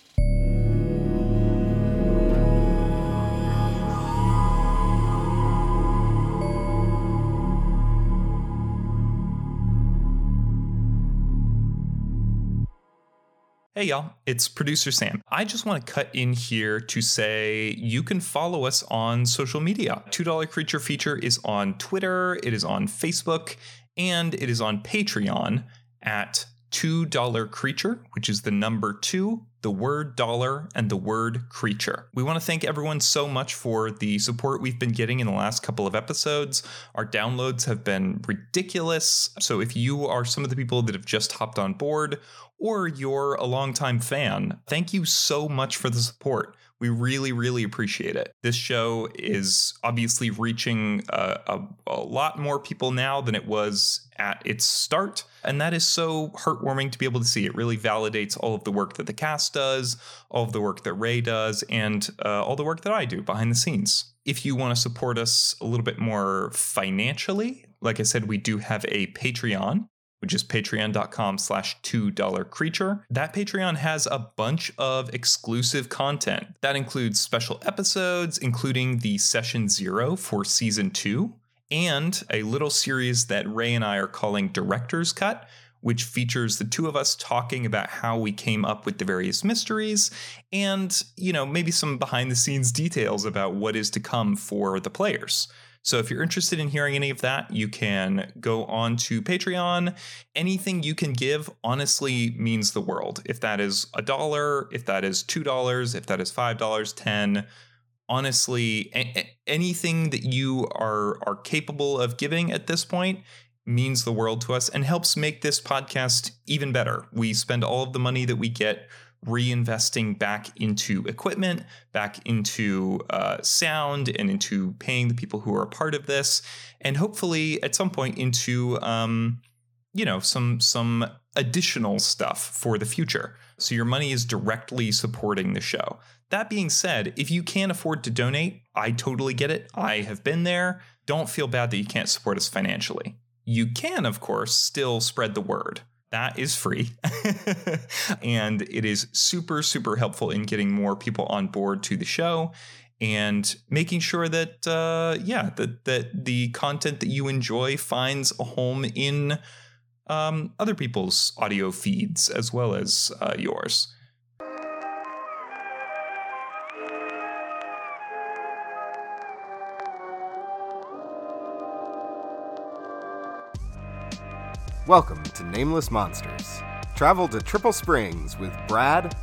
Hey y'all, it's producer Sam. I just want to cut in here to say you can follow us on social media. $2 Creature Feature is on Twitter, it is on Facebook, and it is on Patreon at $2 Creature, which is the number two, the word dollar, and the word creature. We want to thank everyone so much for the support we've been getting in the last couple of episodes. Our downloads have been ridiculous. So if you are some of the people that have just hopped on board, or you're a longtime fan, thank you so much for the support. We really, really appreciate it. This show is obviously reaching a, a, a lot more people now than it was at its start. And that is so heartwarming to be able to see. It really validates all of the work that the cast does, all of the work that Ray does, and uh, all the work that I do behind the scenes. If you want to support us a little bit more financially, like I said, we do have a Patreon which is patreon.com slash $2 creature. That Patreon has a bunch of exclusive content. That includes special episodes, including the session zero for season two, and a little series that Ray and I are calling Director's Cut, which features the two of us talking about how we came up with the various mysteries and, you know, maybe some behind the scenes details about what is to come for the players. So if you're interested in hearing any of that, you can go on to Patreon. Anything you can give honestly means the world. If that is a dollar, if that is $2, if that is $5, 10, honestly, a- anything that you are are capable of giving at this point means the world to us and helps make this podcast even better. We spend all of the money that we get reinvesting back into equipment, back into uh, sound, and into paying the people who are a part of this, and hopefully at some point into um, you know some some additional stuff for the future. So your money is directly supporting the show. That being said, if you can't afford to donate, I totally get it. I have been there. Don't feel bad that you can't support us financially. You can, of course, still spread the word. That is free. and it is super, super helpful in getting more people on board to the show and making sure that, uh, yeah, that, that the content that you enjoy finds a home in um, other people's audio feeds as well as uh, yours. Welcome to Nameless Monsters. Travel to Triple Springs with Brad,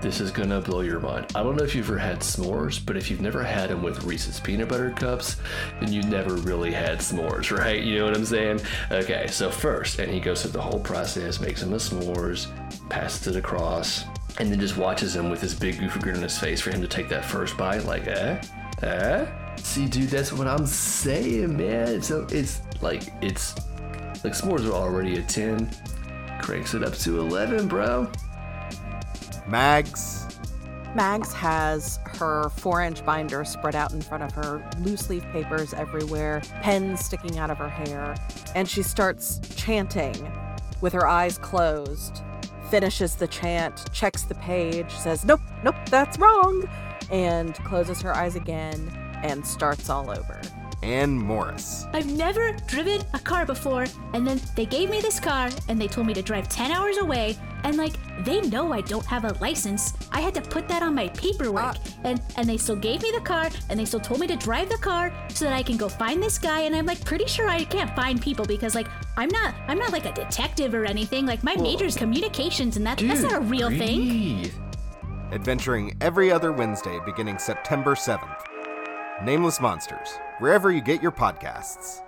this is gonna blow your mind. I don't know if you've ever had s'mores, but if you've never had them with Reese's peanut butter cups, then you never really had s'mores, right? You know what I'm saying? Okay, so first, and he goes through the whole process, makes him a s'mores, passes it across, and then just watches him with this big goofy grin on his face for him to take that first bite, like, eh? Eh? See, dude, that's what I'm saying, man. So it's like, it's like s'mores are already a 10, cranks it up to 11, bro. Mags. Mags has her four inch binder spread out in front of her, loose leaf papers everywhere, pens sticking out of her hair, and she starts chanting with her eyes closed. Finishes the chant, checks the page, says, Nope, nope, that's wrong, and closes her eyes again and starts all over. And Morris. I've never driven a car before, and then they gave me this car and they told me to drive 10 hours away. And like, they know I don't have a license. I had to put that on my paperwork. Ah. and and they still gave me the car and they still told me to drive the car so that I can go find this guy. And I'm like pretty sure I can't find people because like I'm not I'm not like a detective or anything. Like my major's communications and that that's not a real thing. breathe. Adventuring every other Wednesday beginning September 7th. Nameless Monsters, wherever you get your podcasts.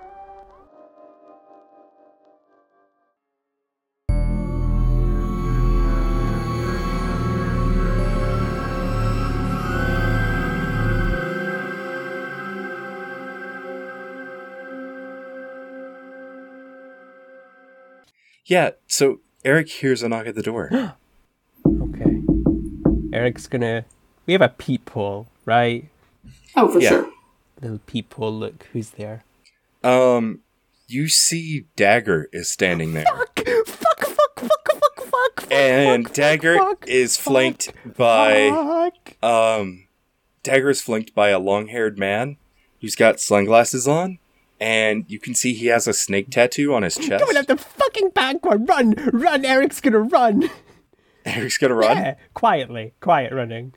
Yeah, so Eric hears a knock at the door. Okay. Eric's gonna. We have a peephole, right? Oh, for Yeah. sure. Little peephole. Look who's there. um, you see Dagger is standing there. Fuck! Fuck! Fuck! Fuck! Fuck! Fuck! And fuck, Dagger fuck, is fuck, flanked by Fuck! um Dagger is flanked by a long-haired man who's got sunglasses on, and you can see he has a snake tattoo on his chest. Coming up the fucking backward. Run! Run! Eric's gonna run. Eric's gonna run. Yeah, quietly, quiet running.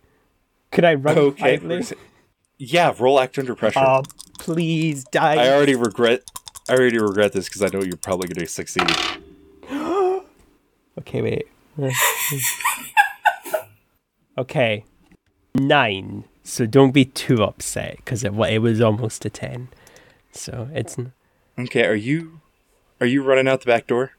Could I run Okay. quietly? Yeah, roll act under pressure. Oh, please die. I already regret. I already regret this because I know you're probably going to succeed. Okay, wait. okay, nine. So don't be too upset because it, it was almost a ten. So it's. Okay, are you are you running out the back door?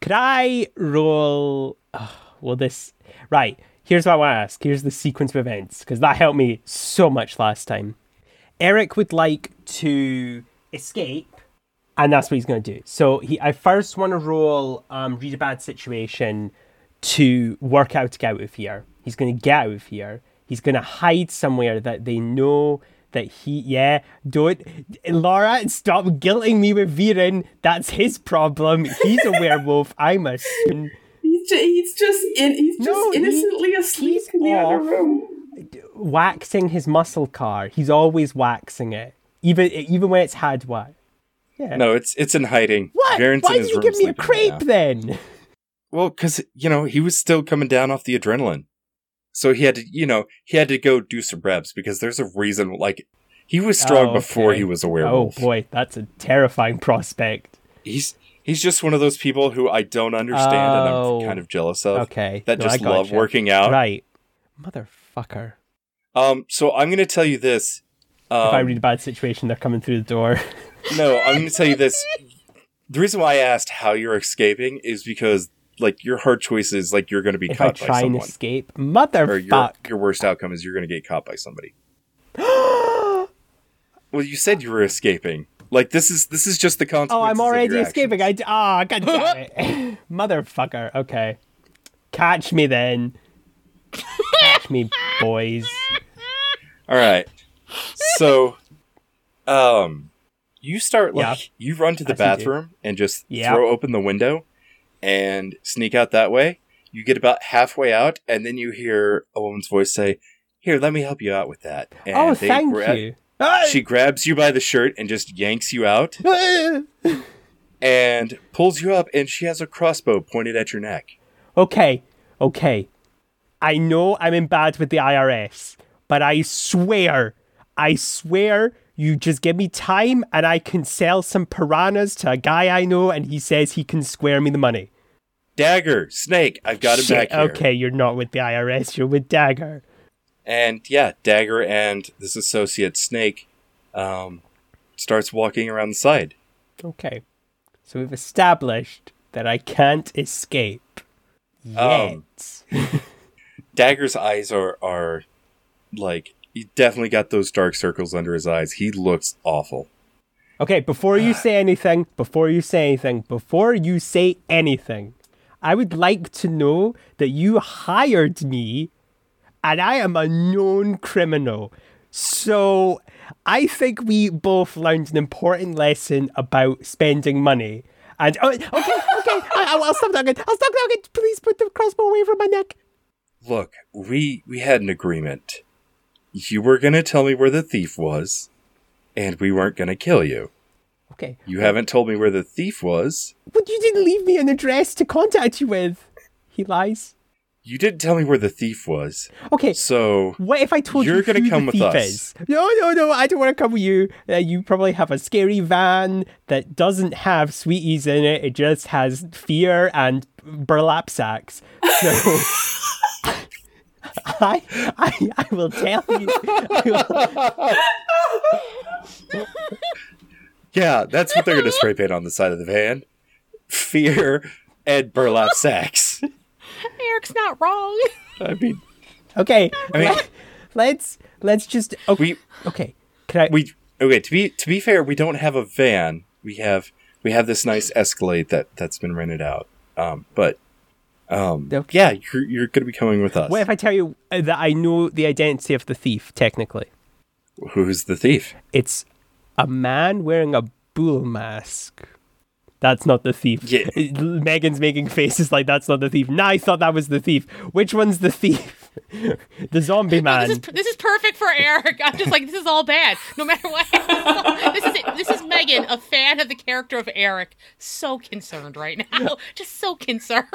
Could I roll? Oh, well, this right. Here's what I want to ask. Here's the sequence of events because that helped me so much last time. Eric would like to escape, and that's what he's going to do. So he, I first want to roll um, read a bad situation to work out to get out of here. He's going to get out of here. He's going to hide somewhere that they know that he. Yeah, don't Laura stop guilting me with Viren. That's his problem. He's a werewolf. I'm a. He's just, he's just in, he's just No, he- innocently asleep in the other room. waxing his muscle car. He's always waxing it, even even when it's had wax. Yeah. No, it's it's in hiding. What? Varen's Why in did you give me a sleeping right crepe now. then? Well, because you know he was still coming down off the adrenaline, so he had to, you know, he had to go do some reps because there's a reason. Like he was strong Oh, before he was a werewolf. Oh boy, that's a terrifying prospect. He's he's just one of those people who I don't understand and Oh. I'm kind of jealous of. Okay, that no, I just love working out. Right, motherfucker. Um, so I'm gonna tell you this. Um, if I read a bad situation, they're coming through the door. No, I'm going to tell you this. The reason why I asked how you're escaping is because, like, your hard choice is like you're going to be if I caught by try and escape, or your your worst outcome is you're going to get caught by somebody. well, you said you were escaping. Like this is this is just the consequences. Oh, I'm of already your escaping. I d- oh, god damn it, motherfucker. Okay, catch me then. catch me, boys. All right. So, um, you start like Yeah. you run to the As bathroom and just Yeah. throw open the window and sneak out that way. You get about halfway out, and then you hear a woman's voice say, "Here, let me help you out with that." And oh, thank gra- She grabs you by the shirt and just yanks you out and pulls you up, and she has a crossbow pointed at your neck. Okay, okay. I know I'm in bad with the IRS, but I swear, I swear, you just give me time and I can sell some piranhas to a guy I know and he says he can square me the money. Dagger, Snake, I've got him Shit, back here. Okay, you're not with the IRS, you're with Dagger. And yeah, Dagger and this associate Snake um, starts walking around the side. Okay. So we've established that I can't escape. Yet. Um, Dagger's eyes are are like he definitely got those dark circles under his eyes. He looks awful. Okay, before you say anything, before you say anything, before you say anything, I would like to know that you hired me and I am a known criminal. So I think we both learned an important lesson about spending money. And oh, okay, okay, I, will stop talking. I'll stop talking. Please put the crossbow away from my neck. Look, we we had an agreement. You were gonna tell me where the thief was, and we weren't gonna kill you. Okay. You haven't told me where the thief was. But you didn't leave me an address to contact you with. He lies. You didn't tell me where the thief was. Okay. So What if I told You're you gonna who come the with thief us. is? No, no, no. I don't want to come with you. Uh, you probably have a scary van that doesn't have sweeties in it. It just has fear and burlap sacks. So. I, I, I will tell you. Yeah, that's what they're gonna spray paint on the side of the van. Fear and burlap sacks. Eric's not wrong. I mean, Okay, I mean- let, let's let's just okay. we okay, can I? we okay. To be to be fair, we don't have a van. We have we have this nice Escalade that that's been rented out. Um, but um, Okay. yeah, you're you're gonna be coming with us. what if I tell you uh, that I know the identity of the thief? Technically, Who's the thief? it's a man wearing a bull mask. That's not the thief. Yeah. Meghan's making faces like that's not the thief. Nah, I thought that was the thief. Which one's the thief? the zombie man. This is this is perfect for Eric. I'm just like this is all bad. No matter what. this is it. This is Meghan, a fan of the character of Eric. So concerned right now. Just so concerned.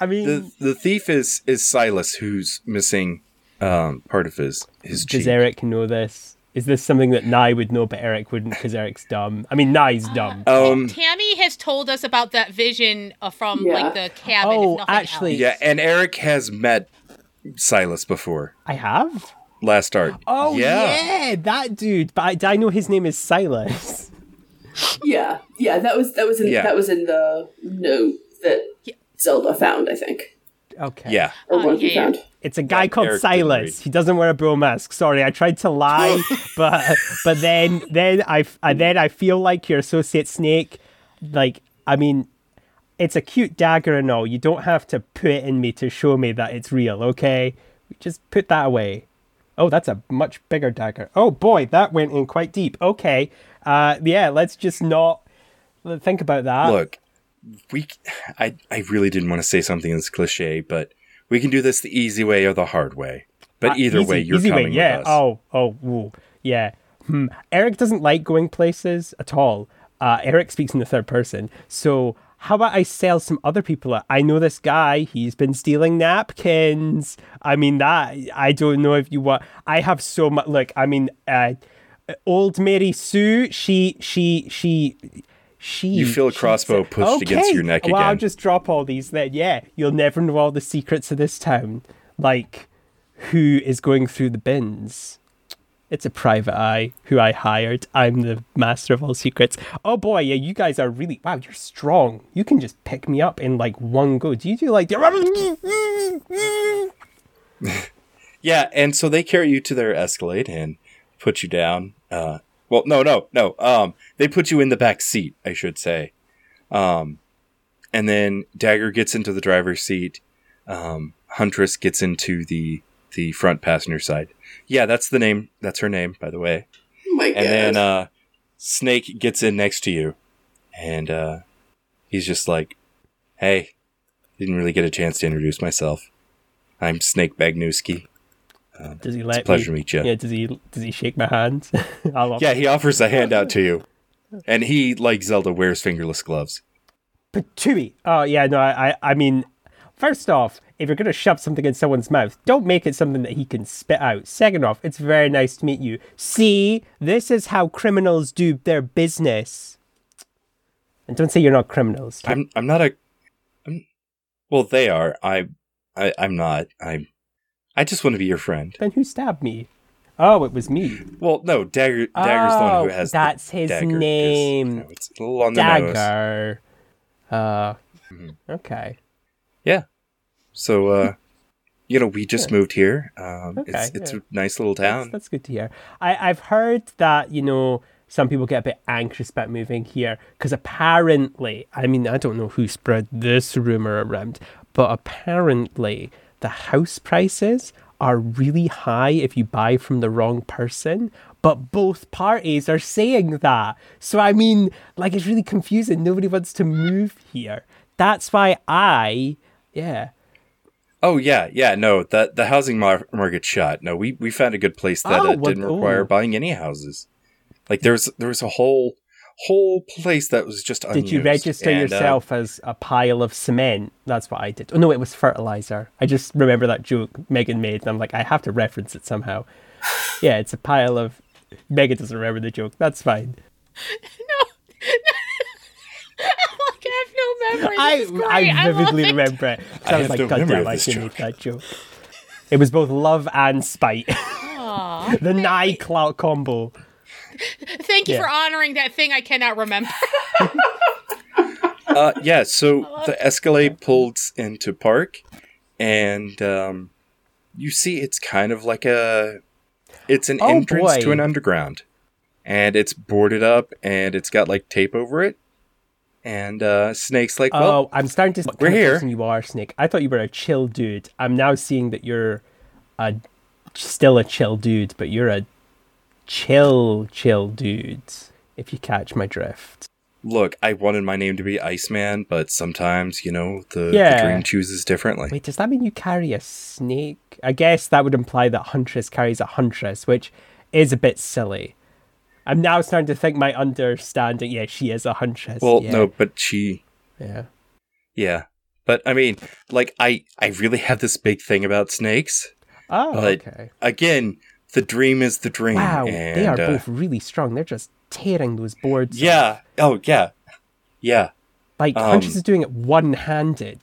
I mean, The the thief is is Silas, who's missing um part of his his does cheek. Eric know this? Is this something that Nye would know, but Eric wouldn't because Eric's dumb? I mean, Nye's dumb. Um, Tammy has told us about that vision uh, from Yeah. like the cabin. Oh, actually- else. yeah, and Eric has met Silas before I have. last art. Oh yeah. yeah, that dude. But I, I know his name is Silas. Yeah, yeah, that was that was in Yeah. that was in the note that Zelda found, I think, Okay. Yeah. or Oh, one he yeah. found. It's a guy Yeah, called Eric didn't Silas. He doesn't wear a bro mask. Sorry, I tried to lie, but but then then I, I then I feel like your associate Snake, like I mean, it's a cute dagger and all. You don't have to put it in me to show me that it's real. Okay, just put that away. Oh, that's a much bigger dagger. Oh boy, that went in quite deep. Okay, uh, yeah, let's just not think about that. Look, we I I really didn't want to say something that's cliche, but we can do this the easy way or the hard way. But Uh, either easy- way, you're easy coming way, yeah. with us. Oh, oh, ooh, yeah. Hmm. Eric doesn't like going places at all. Uh, Eric speaks in the third person. So how about I sell some other people? I know this guy. He's been stealing napkins. I mean that. I don't know if you want. I have so much. Look, I mean, uh, old Mary Sue. She, she, she. She, You feel a crossbow said- pushed against your neck well, I'll just drop all these then. Yeah, you'll never know all the secrets of this town. Like, who is going through the bins? It's a private eye who I hired. I'm the master of all secrets. Oh boy, yeah, you guys are really wow. You're strong. You can just pick me up in like one go. Do you do like? Yeah, and so they carry you to their Escalade and put you down. Uh, well, no, no, no. Um, they put you in the back seat, I should say. Um, and then Dagger gets into the driver's seat. Um, Huntress gets into the the front passenger side. Yeah, that's the name. That's her name, by the way. Oh my god. And then uh, Snake gets in next to you, and uh, he's just like, "Hey, didn't really get a chance to introduce myself. I'm Snake Bagnewski. Um, does he let It's a pleasure me? to meet you." Yeah. Does he? Does he shake my hand? Yeah, he offers a handout to you, and he, like Zelda, wears fingerless gloves. Patooey. Oh yeah, no, I, I, mean, first off, if you're gonna shove something in someone's mouth, don't make it something that he can spit out. Second off, it's very nice to meet you. See, this is how criminals do their business. And don't say you're not criminals. I'm, I'm not a. I'm, Well, they are. I, I I'm not. I'm. I just want to be your friend. Then who stabbed me? Oh, it was me. Well, no, Dagger. Dagger's the one who Oh, has. that's his dagger, name. You know, it's a little on the nose. Dagger. Uh, Mhm. okay. Yeah. So, uh, you know, we just moved here. Um, Okay, it's it's yeah. a nice little That's, town. that's good to hear. I, I've heard that, you know, some people get a bit anxious about moving here because apparently, I mean, I don't know who spread this rumor around, but apparently the house prices are really high if you buy from the wrong person. But both parties are saying that. So, I mean, like, it's really confusing. Nobody wants to move here. That's why I, yeah. Oh yeah, yeah. No, the the housing mar- market shot. No, we we found a good place that Oh, uh, didn't require oh. buying any houses. Like there was there was a whole whole place that was just Did you register and, uh, yourself as a pile of cement? That's what I did. Oh no, it was fertilizer. I just remember that joke Meghan made, and I'm like, I have to reference it somehow. Yeah, it's a pile of. Meghan doesn't remember the joke. That's fine. like, I have no memory. I This. I love vividly it. remember it. 'Cause I I was like, no God damn, I this should make that joke. It was both love and spite. The Nye Clout combo. Thank you Yeah. for honoring that thing I cannot remember. Uh, yeah, so the Escalade pulls into park, and um, you see it's kind of like a, it's an Oh, entrance to an underground, and it's boarded up, and it's got like tape over it, and uh, Snake's like, well, oh, I'm starting to see we're here. you are, Snake. I thought you were a chill dude. I'm now seeing that you're a still a chill dude, but you're a chill, chill dude. If you catch my drift. look, I wanted my name to be Iceman, but sometimes you know the, Yeah. the dream chooses differently. Wait, does that mean you carry a snake? I guess that would imply that Huntress carries a Huntress, which is a bit silly. I'm now starting to think my understanding. Yeah, she is a Huntress. Well, yeah, no, but she, Yeah. yeah, but I mean, like, I I really have this big thing about snakes. Oh, But- okay. Again, the dream is the dream. Wow, and, they are uh, both really strong. They're just tearing those boards. off. Yeah. Oh, yeah. Yeah. Like um, Huntress is doing it one-handed.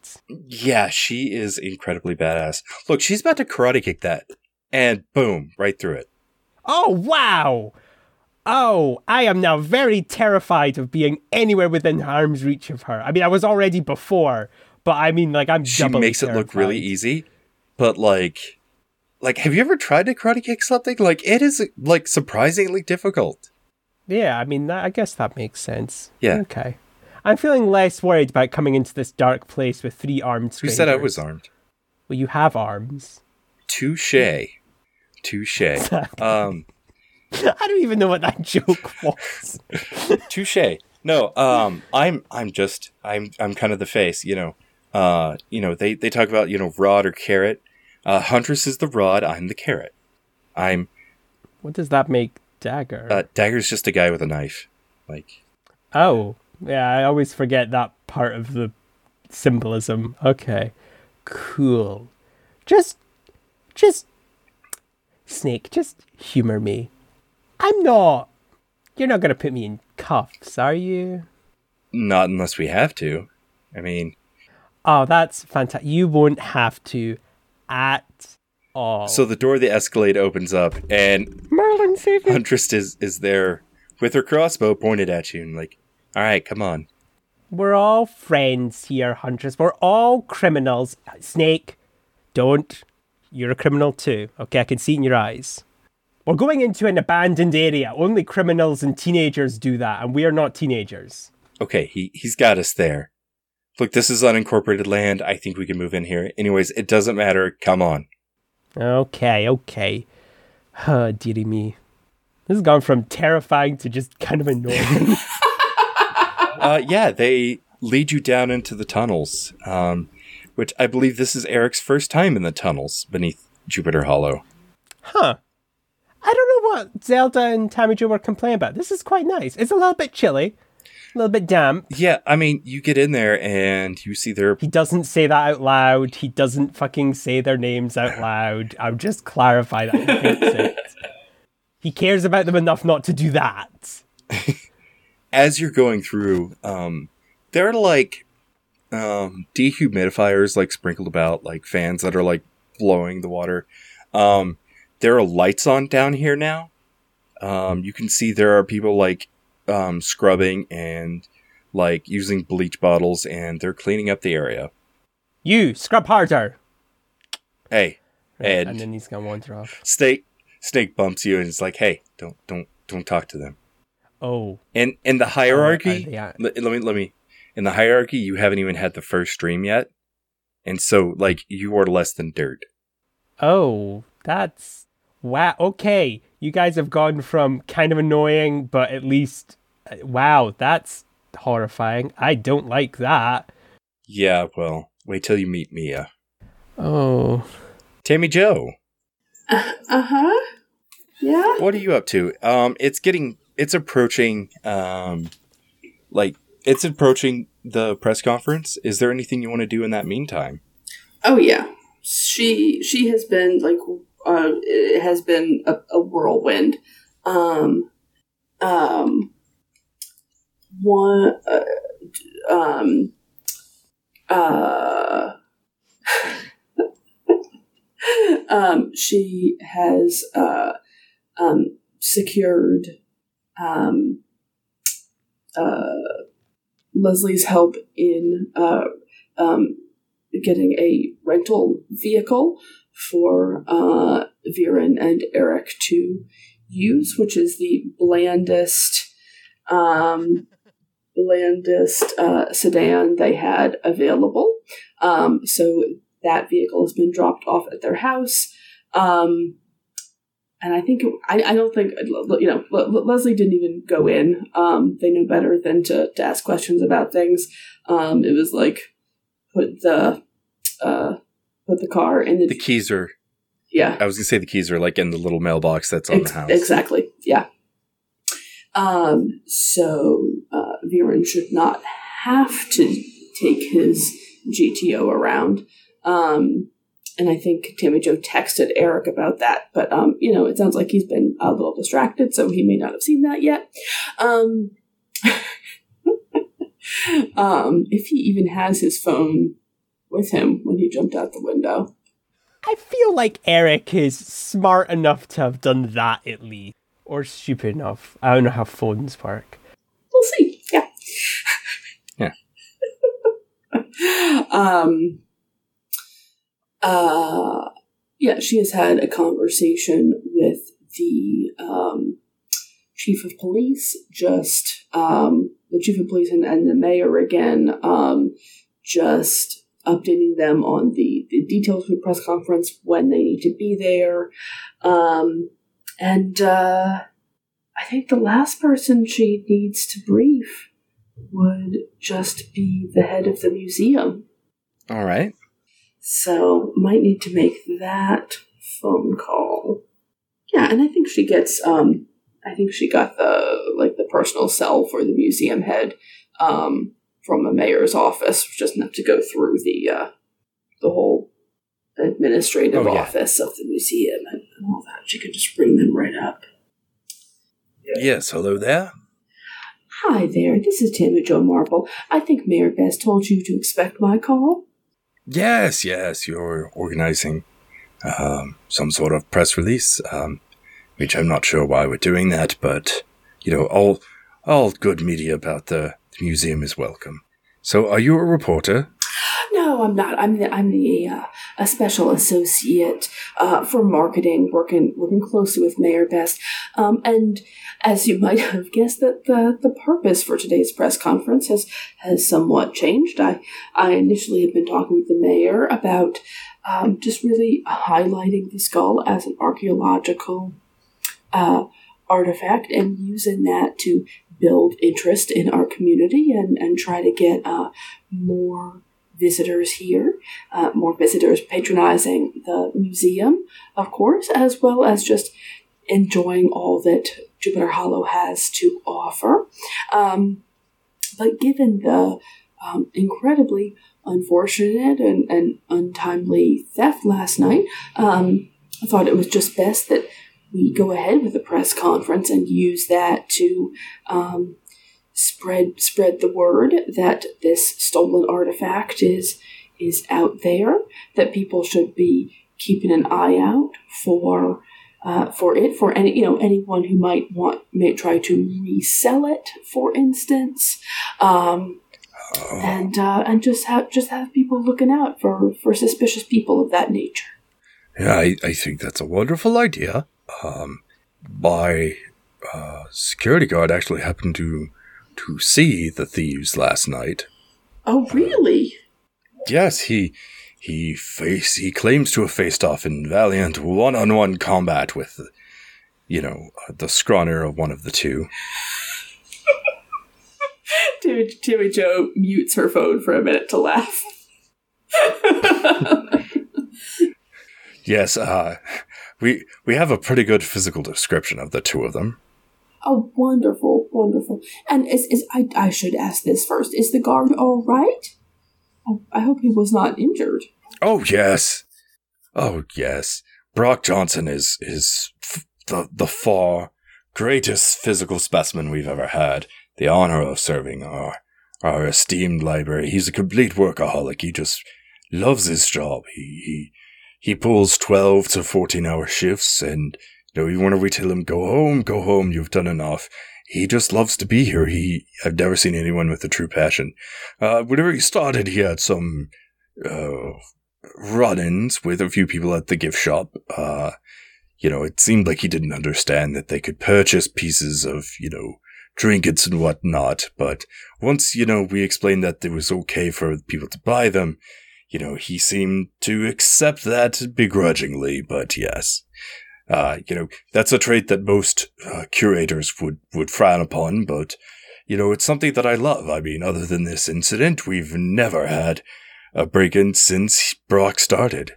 Yeah, she is incredibly badass. Look, she's about to karate kick that. And boom, right through it. Oh wow! Oh, I am now very terrified of being anywhere within harm's reach of her. I mean, I was already before, but I mean, like, I'm She makes it look really easy. But like like have you ever tried to karate kick something? Like it is like surprisingly difficult. Yeah, I mean, that, I guess that makes sense. Yeah. Okay. I'm feeling less worried about coming into this dark place with three armed Who strangers. said I was armed? Well, you have arms. Touche. Touche. Um I don't even know what that joke was. touche. No, um I'm I'm just I'm I'm kind of the face, you know. Uh you know, they they talk about, you know, rod or carrot. Uh Huntress is the rod, I'm the carrot. I'm What does that make Dagger? uh Dagger's just a guy with a knife. Like oh, yeah, I always forget that part of the symbolism. Okay. Cool. Just, just, Snake, just humor me. I'm not. You're not gonna put me in cuffs, are you? not unless we have to. I mean, Oh, that's fantastic. You won't have to at all. so the door of the Escalade opens up and Merlin, save me. Huntress is is there with her crossbow pointed at you and like, all right, come on. We're all friends here, Huntress. We're all criminals. Snake, don't. You're a criminal too. Okay, I can see it in your eyes. We're going into an abandoned area. Only criminals and teenagers do that, and we are not teenagers. Okay, he he's got us there. Look, this is unincorporated land. I think we can move in here. Anyways, it doesn't matter. Come on. Okay, okay. Oh, dearie me. This has gone from terrifying to just kind of annoying. Uh, yeah, they lead you down into the tunnels, um, which I believe this is Eric's first time in the tunnels beneath Jupiter Hollow. huh. I don't know what Zelda and Tammy Jo were complaining about. This is quite nice. It's a little bit chilly, a little bit damp. Yeah, I mean, you get in there and you see their He doesn't say that out loud. He doesn't fucking say their names out loud. I'll just clarify that he thinks it. He cares about them enough not to do that. as you're going through, um, there are like um, dehumidifiers like sprinkled about, like fans that are like blowing the water. Um, there are lights on down here now. Um, you can see there are people like um, scrubbing and like using bleach bottles, and they're cleaning up the area. You scrub harder. Hey, Ed. And then he's gonna wander off. Snake Snake bumps you and it's like, hey, don't don't don't talk to them. Oh, And in the hierarchy, Oh, yeah. let, let me let me in the hierarchy, you haven't even had the first stream yet, and so like you are less than dirt. oh, that's wow. Okay, you guys have gone from kind of annoying, but at least uh, wow, that's horrifying. I don't like that. Yeah, well, wait till you meet Mia. Oh, Tammy Jo, Uh huh. Yeah. what are you up to? Um, it's getting it's approaching um, like it's approaching the press conference. Is there anything you want to do in that meantime? Oh yeah. She she has been like uh it has been a, a whirlwind. Um um one uh, um uh um she has uh um secured um uh Leslie's help in uh um getting a rental vehicle for uh, Viren and Eric to use, which is the blandest, um, blandest uh, sedan they had available. Um, so that vehicle has been dropped off at their house. Um, and I think I, I don't think you know Le- Le- Leslie didn't even go in. Um, they know better than to, to ask questions about things. Um, it was like put the uh, put the car in the, The keys are. yeah I was gonna say the keys are like in the little mailbox that's on Ex- the house. exactly yeah. Um, so uh, Viren should not have to take his GTO around. Um, and I think Tammy Jo texted Eric about that, but um, you know, it sounds like he's been a little distracted, so he may not have seen that yet. Um, um, if he even has his phone with him when he jumped out the window. I feel like Eric is smart enough to have done that at least, or stupid enough. I don't know how phones work. We'll see. Yeah. Yeah. um. Uh. Yeah, she has had a conversation with the um, chief of police. Just um, the chief of police and, and the mayor again. Um, just updating them on the, the details of the press conference when they need to be there. Um, and uh, I think the last person she needs to brief would just be the head of the museum. All right. So might need to make that phone call. Yeah, and I think she gets um I think she got the like the personal cell for the museum head um from the mayor's office. She doesn't have to go through the uh the whole administrative Oh, yeah. office of the museum and, and all that. She can just bring them right up. Yes. Hello there. Hi there, this is Tammy Jo Marple. I think Mayor Best told you to expect my call. Yes, yes, you're organizing um, some sort of press release, um, which I'm not sure why we're doing that, but you know, all all good media about the, the museum is welcome. So, are you a reporter? No, I'm not. I'm the I'm the uh, a special associate uh, for marketing, working working closely with Mayor Best. Um, and as you might have guessed, that the the purpose for today's press conference has has somewhat changed. I I initially had been talking with the mayor about um, just really highlighting the skull as an archaeological uh, artifact and using that to build interest in our community and and try to get uh, more visitors here, uh, more visitors patronizing the museum, of course, as well as just enjoying all that Jupiter Hollow has to offer. Um, but given the um, incredibly unfortunate and, and untimely theft last night, um, I thought it was just best that we go ahead with the press conference and use that to um, spread spread the word that this stolen artifact is is out there. That people should be keeping an eye out for uh, for it for any you know anyone who might want may try to resell it, for instance, um, and uh, and just have just have people looking out for for suspicious people of that nature. Yeah, I, I think that's a wonderful idea. Um, my uh, security guard actually happened to to see the thieves last night. Oh, really? Yes, he he face he claims to have faced off in valiant one-on-one combat with, you know, uh, the scrawner of one of the two. Timmy, Timmy Joe mutes her phone for a minute to laugh. Yes, uh, we we have a pretty good physical description of the two of them. Oh, wonderful, wonderful. And is, is I, I should ask this first. Is the guard all right? I, I hope he was not injured. Oh yes, oh yes. Brock Johnson is is f- the the far greatest physical specimen we've ever had. The honor of serving our our esteemed library. He's a complete workaholic. He just loves his job. He he he pulls twelve to fourteen hour shifts, and you know even whenever we tell him go home, go home, you've done enough. He just loves to be here. He I've never seen anyone with a true passion. Uh, whenever he started, he had some uh, run-ins with a few people at the gift shop. Uh, you know, it seemed like he didn't understand that they could purchase pieces of, you know, trinkets and whatnot. But once, you know, we explained that it was okay for people to buy them, you know, he seemed to accept that begrudgingly. But yes, uh, you know, that's a trait that most uh, curators would, would frown upon. But, you know, it's something that I love. I mean, other than this incident, we've never had a break-in since Brock started.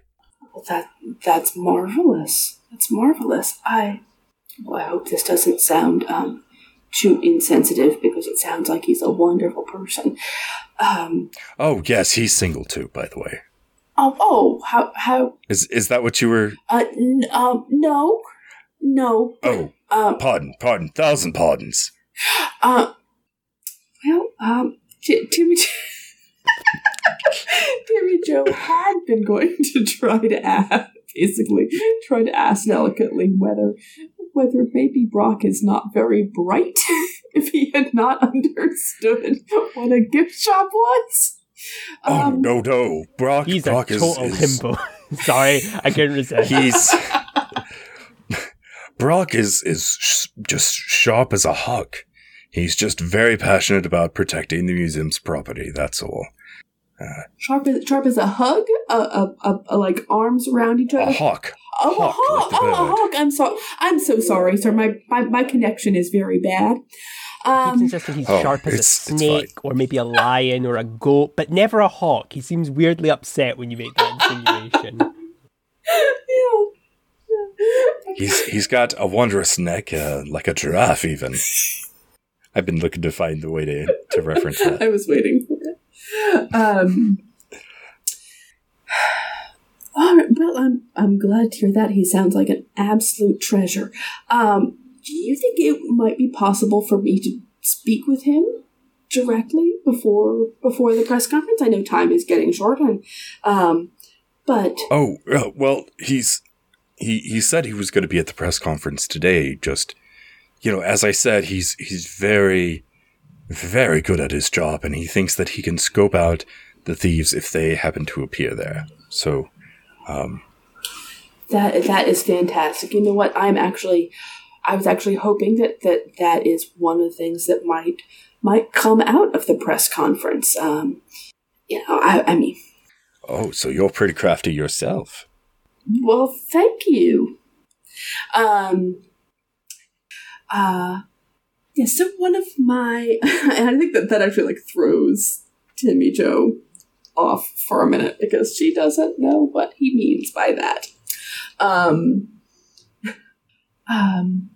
That that's marvelous. That's marvelous. I well, I hope this doesn't sound um, too insensitive because it sounds like he's a wonderful person. Um, Oh, yes, he's single too, by the way. oh, oh, how how? Is is that what you were? Uh, n- um, no, no. Oh, Um, pardon, pardon, thousand pardons. Uh, well, um, T- Timmy, Timmy Joe had been going to try to ask, basically, try to ask delicately whether, whether maybe Brock is not very bright. if he had not understood what a gift shop was. oh um, no, no, Brock. He's Brock a is, total is- himbo. Sorry, I couldn't resist. He's Brock is is sh- just sharp as a hawk. He's just very passionate about protecting the museum's property. That's all. Sharp as, sharp as a hug, a, a, a, a like arms around each other. A other. hawk. Oh, a hawk, hawk! like oh, a hawk! I'm so I'm so sorry, sir. My my, my connection is very bad. Keeps Um, insisting he's Oh, sharp as a it's- it's snake or maybe a lion or a goat, but never a hawk. He seems weirdly upset when you make that insinuation. He's he's got a wondrous neck, uh, like a giraffe. Even. I've been looking to find the way to to reference that. I was waiting for it. Um, all right, well, I'm I'm glad to hear that. He sounds like an absolute treasure. Um, do you think it might be possible for me to speak with him directly before before the press conference? I know time is getting short, and um, but Oh uh, well, he's he he said he was going to be at the press conference today. Just you know, as I said, he's he's very very good at his job, and he thinks that he can scope out the thieves if they happen to appear there. So, um, That that is fantastic. You know what? I'm actually, I was actually hoping that that that is one of the things that might might come out of the press conference. Um, you know, I, I mean, oh, so you're pretty crafty yourself. well, thank you. Um, uh, yeah. So one of my, and I think that that actually like throws Timmy Joe off for a minute because she doesn't know what he means by that. Um, um,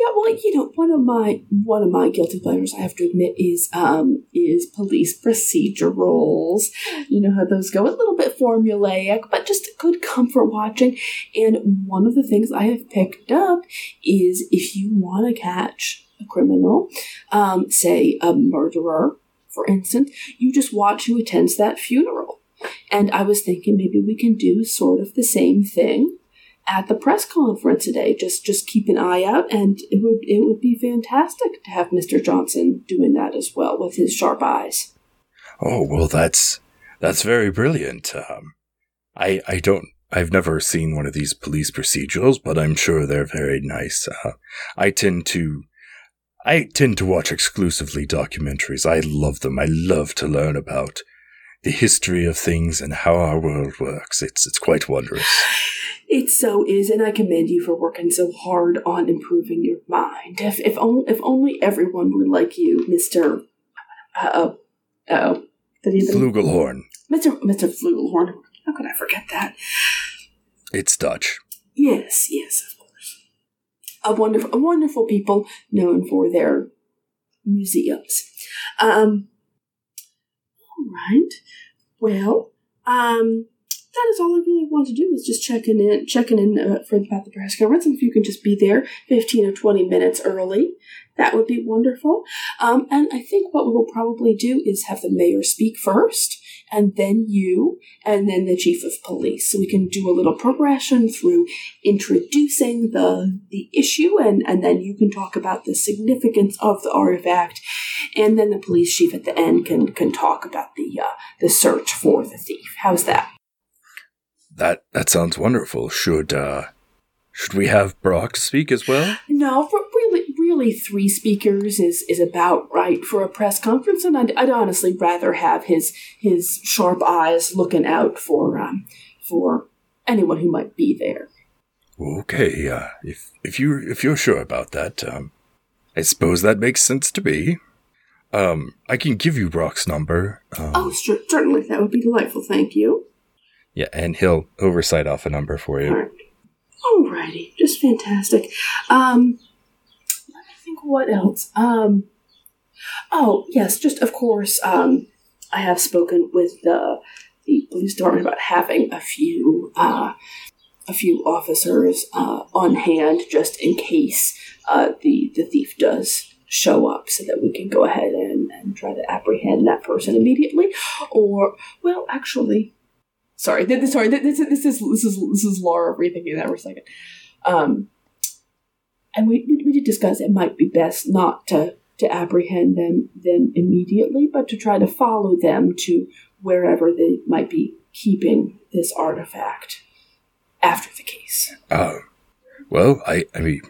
yeah, well, you know, one of my one of my guilty pleasures, I have to admit, is um is police procedurals. You know how those go, a little bit formulaic, but just good comfort watching. And one of the things I have picked up is if you want to catch a criminal, um, say a murderer, for instance, you just watch who attends that funeral. And I was thinking maybe we can do sort of the same thing at the press conference today. Just just keep an eye out, and it would it would be fantastic to have Mr. Johnson doing that as well with his sharp eyes. Oh well, that's that's very brilliant. Um, I I don't I've never seen one of these police procedurals, but I'm sure they're very nice. Uh, I tend to I tend to watch exclusively documentaries. I love them. I love to learn about the history of things and how our world works. It's it's quite wondrous. It so is, and I commend you for working so hard on improving your mind. If if only if only everyone were like you, Mister. Uh oh, uh oh. Flugelhorn. Mister Mister Flugelhorn. How could I forget that? It's Dutch. Yes, yes. A wonderful, wonderful people known for their museums. Um. All right. Well, um, that is all I really want to do is just checking in, checking in uh, for the Path of Press conference. And if you can just be there 15 or 20 minutes early, that would be wonderful. Um, and I think what we will probably do is have the mayor speak first, and then you, and then the chief of police. So we can do a little progression through introducing the the issue, and, and then you can talk about the significance of the artifact, and then the police chief at the end can can talk about the uh, the search for the thief. How's that? That that sounds wonderful. Should uh should we have Brock speak as well? No, for really, three speakers is is about right for a press conference, and I'd, I'd honestly rather have his his sharp eyes looking out for um for anyone who might be there. Okay, uh, if if you if you're sure about that, um, I suppose that makes sense to me. Um, I can give you Brock's number. Um, oh, sure, certainly, that would be delightful. Thank you. Yeah, and he'll oversight off a number for you. All right. Alrighty, just fantastic. Um, let me think what else. Um, oh yes, just of course. Um, I have spoken with the the police department about having a few uh, a few officers uh, on hand just in case uh, the the thief does show up, so that we can go ahead and, and try to apprehend that person immediately. Or well, actually, sorry, this, sorry, this, this is this is this is Laura rethinking that for a second. Um, and we, we, did discuss it might be best not to to apprehend them them immediately, but to try to follow them to wherever they might be keeping this artifact after the case. Uh, well, I I mean,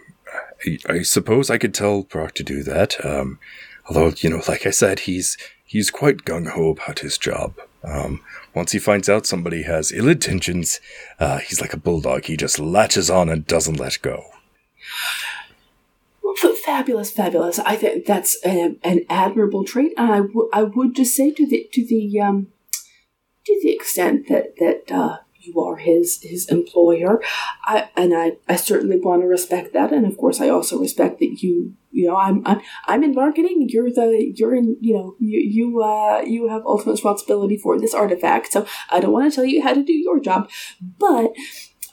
I, I suppose I could tell Brock to do that. Um, although you know, like I said, he's he's quite gung ho about his job. Um, once he finds out somebody has ill intentions, uh, he's like a bulldog. He just latches on and doesn't let go. Well, fabulous, fabulous. I think that's an, an admirable trait, and I, w- I would just say to the to the um, to the extent that that uh, you are his his employer, I and I, I certainly want to respect that, and of course I also respect that you you know I'm I'm, I'm in marketing. You're the you're in you know you you uh, you have ultimate responsibility for this artifact. So I don't want to tell you how to do your job, but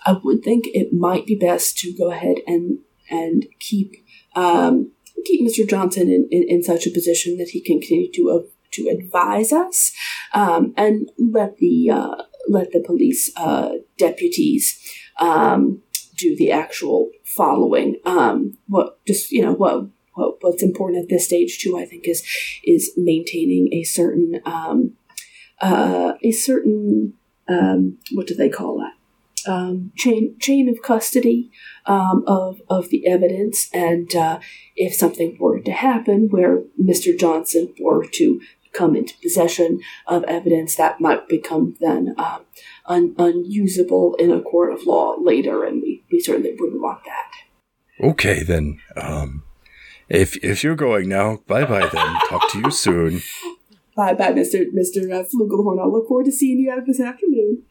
I would think it might be best to go ahead and and keep um, keep Mr. Johnson in, in, in, such a position that he can continue to uh, to advise us um, and let the uh, let the police uh, deputies um, do the actual following. Um, what just you know what, what what's important at this stage too, I think, is is maintaining a certain um, uh, a certain um, what do they call that? Um, chain chain of custody um, of of the evidence, and uh, if something were to happen where Mr. Johnson were to come into possession of evidence that might become then um, un- unusable in a court of law later, and we, we certainly wouldn't want that. Okay, then. Um, if if you're going now, bye bye. Then talk to you soon. Bye bye, Mister Mister uh, Flugelhorn. I look forward to seeing you out this afternoon.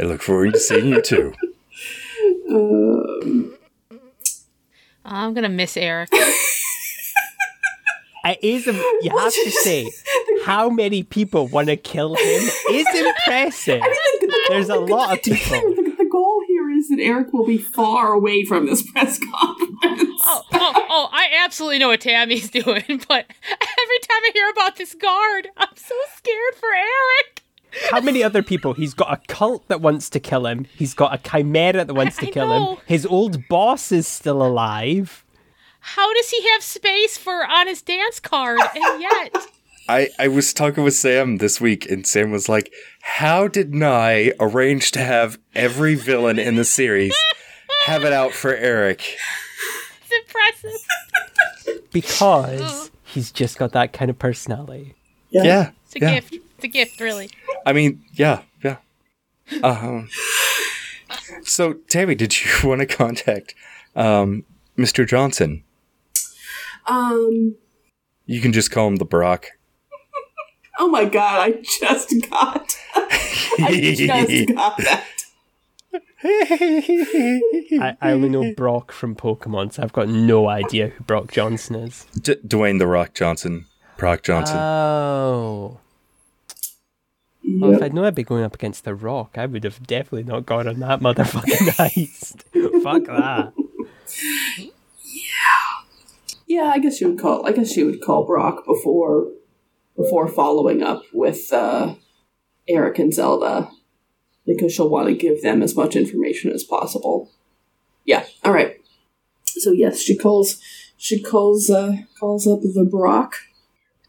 I look forward to seeing you too. Um, I'm gonna miss Eric. It is. You have to say, how many people want to kill him is impressive. I mean, the, the, There's a the, lot of people. The, the goal here is that Eric will be far away from this press conference. Oh, oh, oh, oh, I absolutely know what Tammy's doing, but every time I hear about this guard, I'm so scared for Eric. How many other people? He's got a cult that wants to kill him. He's got a chimera that wants to I kill know. him. His old boss is still alive. How does he have space for on his dance card? And yet, I, I was talking with Sam this week, and Sam was like, How did Nye arrange to have every villain in the series have it out for Eric? it's impressive. Because oh. he's just got that kind of personality. Yeah. It's a yeah. gift. It's a gift, really. I mean, yeah, yeah. Um, so, Tammy, did you want to contact um, Mr. Johnson? Um. You can just call him the Brock. Oh my god! I just got. I just got that. I, I only know Brock from Pokemon, so I've got no idea who Brock Johnson is. D- Dwayne the Rock Johnson. Brock Johnson. Oh. Well, if I'd known I'd be going up against The Rock, I would have definitely not gone on that motherfucking heist. Fuck that. Yeah, Yeah, I guess she would call. I guess she would call Brock before, before following up with uh, Eric and Zelda, because she'll want to give them as much information as possible. Yeah. All right. So yes, she calls. She calls. Uh, calls up the Brock.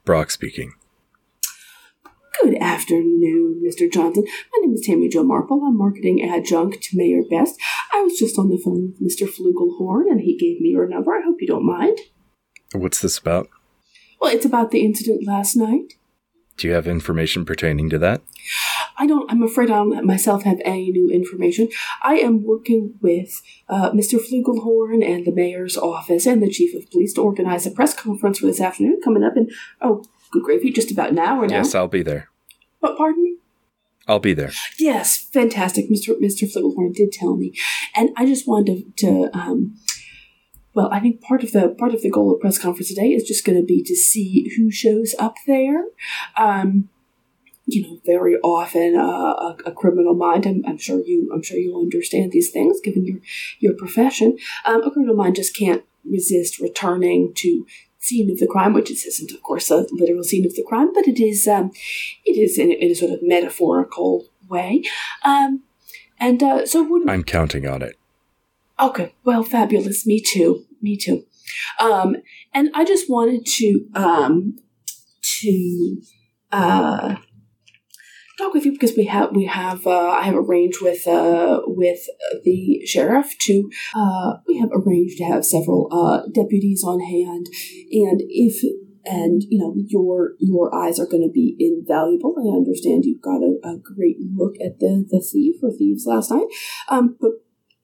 Brock speaking. Good afternoon, Mr. Johnson. My name is Tammy Jo Marple. I'm marketing adjunct to Mayor Best. I was just on the phone with Mr. Flugelhorn, and he gave me your number. I hope you don't mind. What's this about? Well, it's about the incident last night. Do you have information pertaining to that? I don't. I'm afraid I don't myself have any new information. I am working with uh, Mr. Flugelhorn and the mayor's office and the chief of police to organize a press conference for this afternoon coming up in oh, good gravy, just about an hour now. Yes, I'll be there. But pardon me. I'll be there. Yes, fantastic. Mr. Mr. Flugelhorn did tell me, and I just wanted to. to um, well, I think part of the part of the goal of press conference today is just going to be to see who shows up there. Um, you know, very often uh, a, a criminal mind. I'm, I'm sure you. I'm sure you'll understand these things, given your your profession. Um, a criminal mind just can't resist returning to scene of the crime, which is- isn't, of course, a literal scene of the crime, but it is. Um, it is in, in a sort of metaphorical way. Um, and uh, so, would I'm counting on it. Okay, well, fabulous. Me too. Me too. Um, and I just wanted to um, to uh, talk with you because we have we have uh, I have arranged with uh, with the sheriff to uh, we have arranged to have several uh, deputies on hand, and if and you know your your eyes are going to be invaluable. I understand you've got a, a great look at the the thief or thieves last night, um, but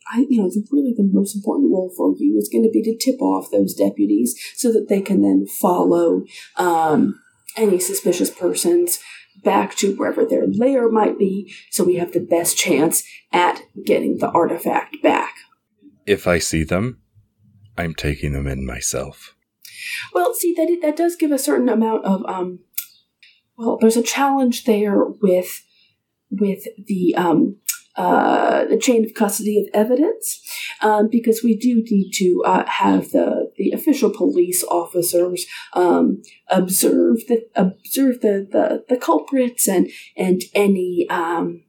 I, you know, the, really the most important role for you is going to be to tip off those deputies so that they can then follow um, any suspicious persons back to wherever their lair might be, so we have the best chance at getting the artifact back. If I see them, I'm taking them in myself. Well, see that that does give a certain amount of um. Well, there's a challenge there with with the um uh the chain of custody of evidence, um, because we do need to uh, have the the official police officers um observe the observe the the, the culprits and and any um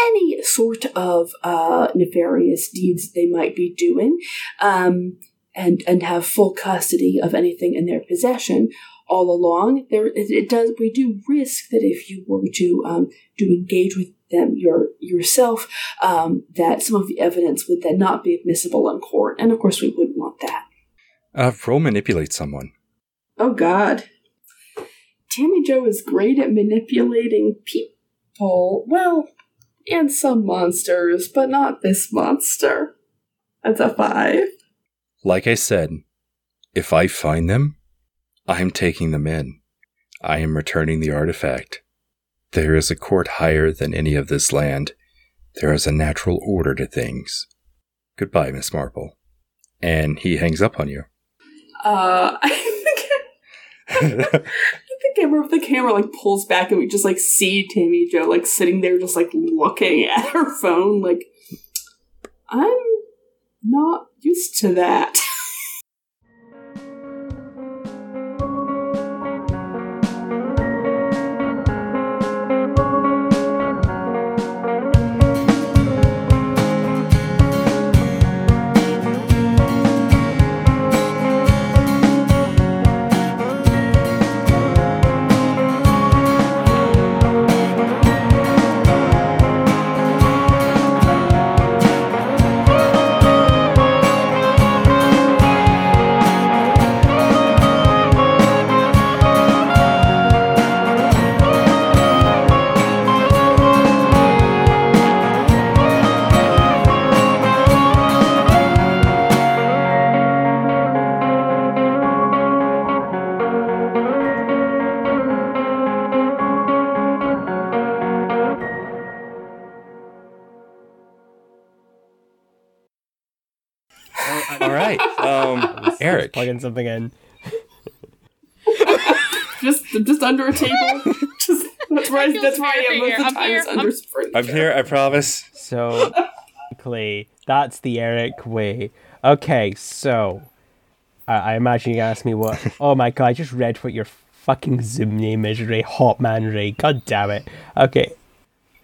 any sort of uh, nefarious deeds they might be doing, um, and and have full custody of anything in their possession all along. There, it, does. We do risk that if you were to um, to engage with them your yourself, um, that some of the evidence would then not be admissible in court, and of course we wouldn't want that. Uh, roll manipulate someone. Oh God. Tammy Jo is great at manipulating people. Well, and some monsters, but not this monster. That's a five. Like I said, if I find them, I'm taking them in. I am returning the artifact. There is a court higher than any of this land. There is a natural order to things. Goodbye, Miss Marple. And he hangs up on you. Uh, I think the camera, the camera like pulls back, and we just like see Tammy Jo like sitting there, just like looking at her phone. Like, I'm not used to that. Eric. plugging something in. Just just under a table. just that's where I, feels that's where I am weird most of the here. I'm time. here. Is under I'm- I'm here. I promise. So, Clay, that's the Eric way. Okay, so I, I imagine you asked me what. Oh my god! I just read what your fucking Zoom name is, Ray Hotman Ray. God damn it. Okay.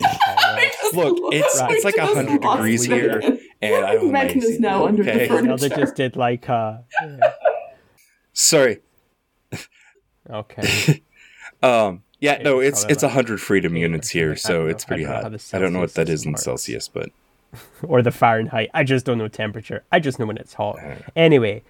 Look, it's Right. it's like Just hundred degrees here, again. And I'm Meghan is amazing. now under the okay? furniture. Zelda just did like uh. Sorry. Okay. Um. Yeah. No. Okay, It's probably it's like- hundred freedom units here, I so it's know- I pretty don't know how hot. I don't know what that is in works. Celsius, but or the Fahrenheit. I just don't know temperature. I just know when it's hot. Anyway,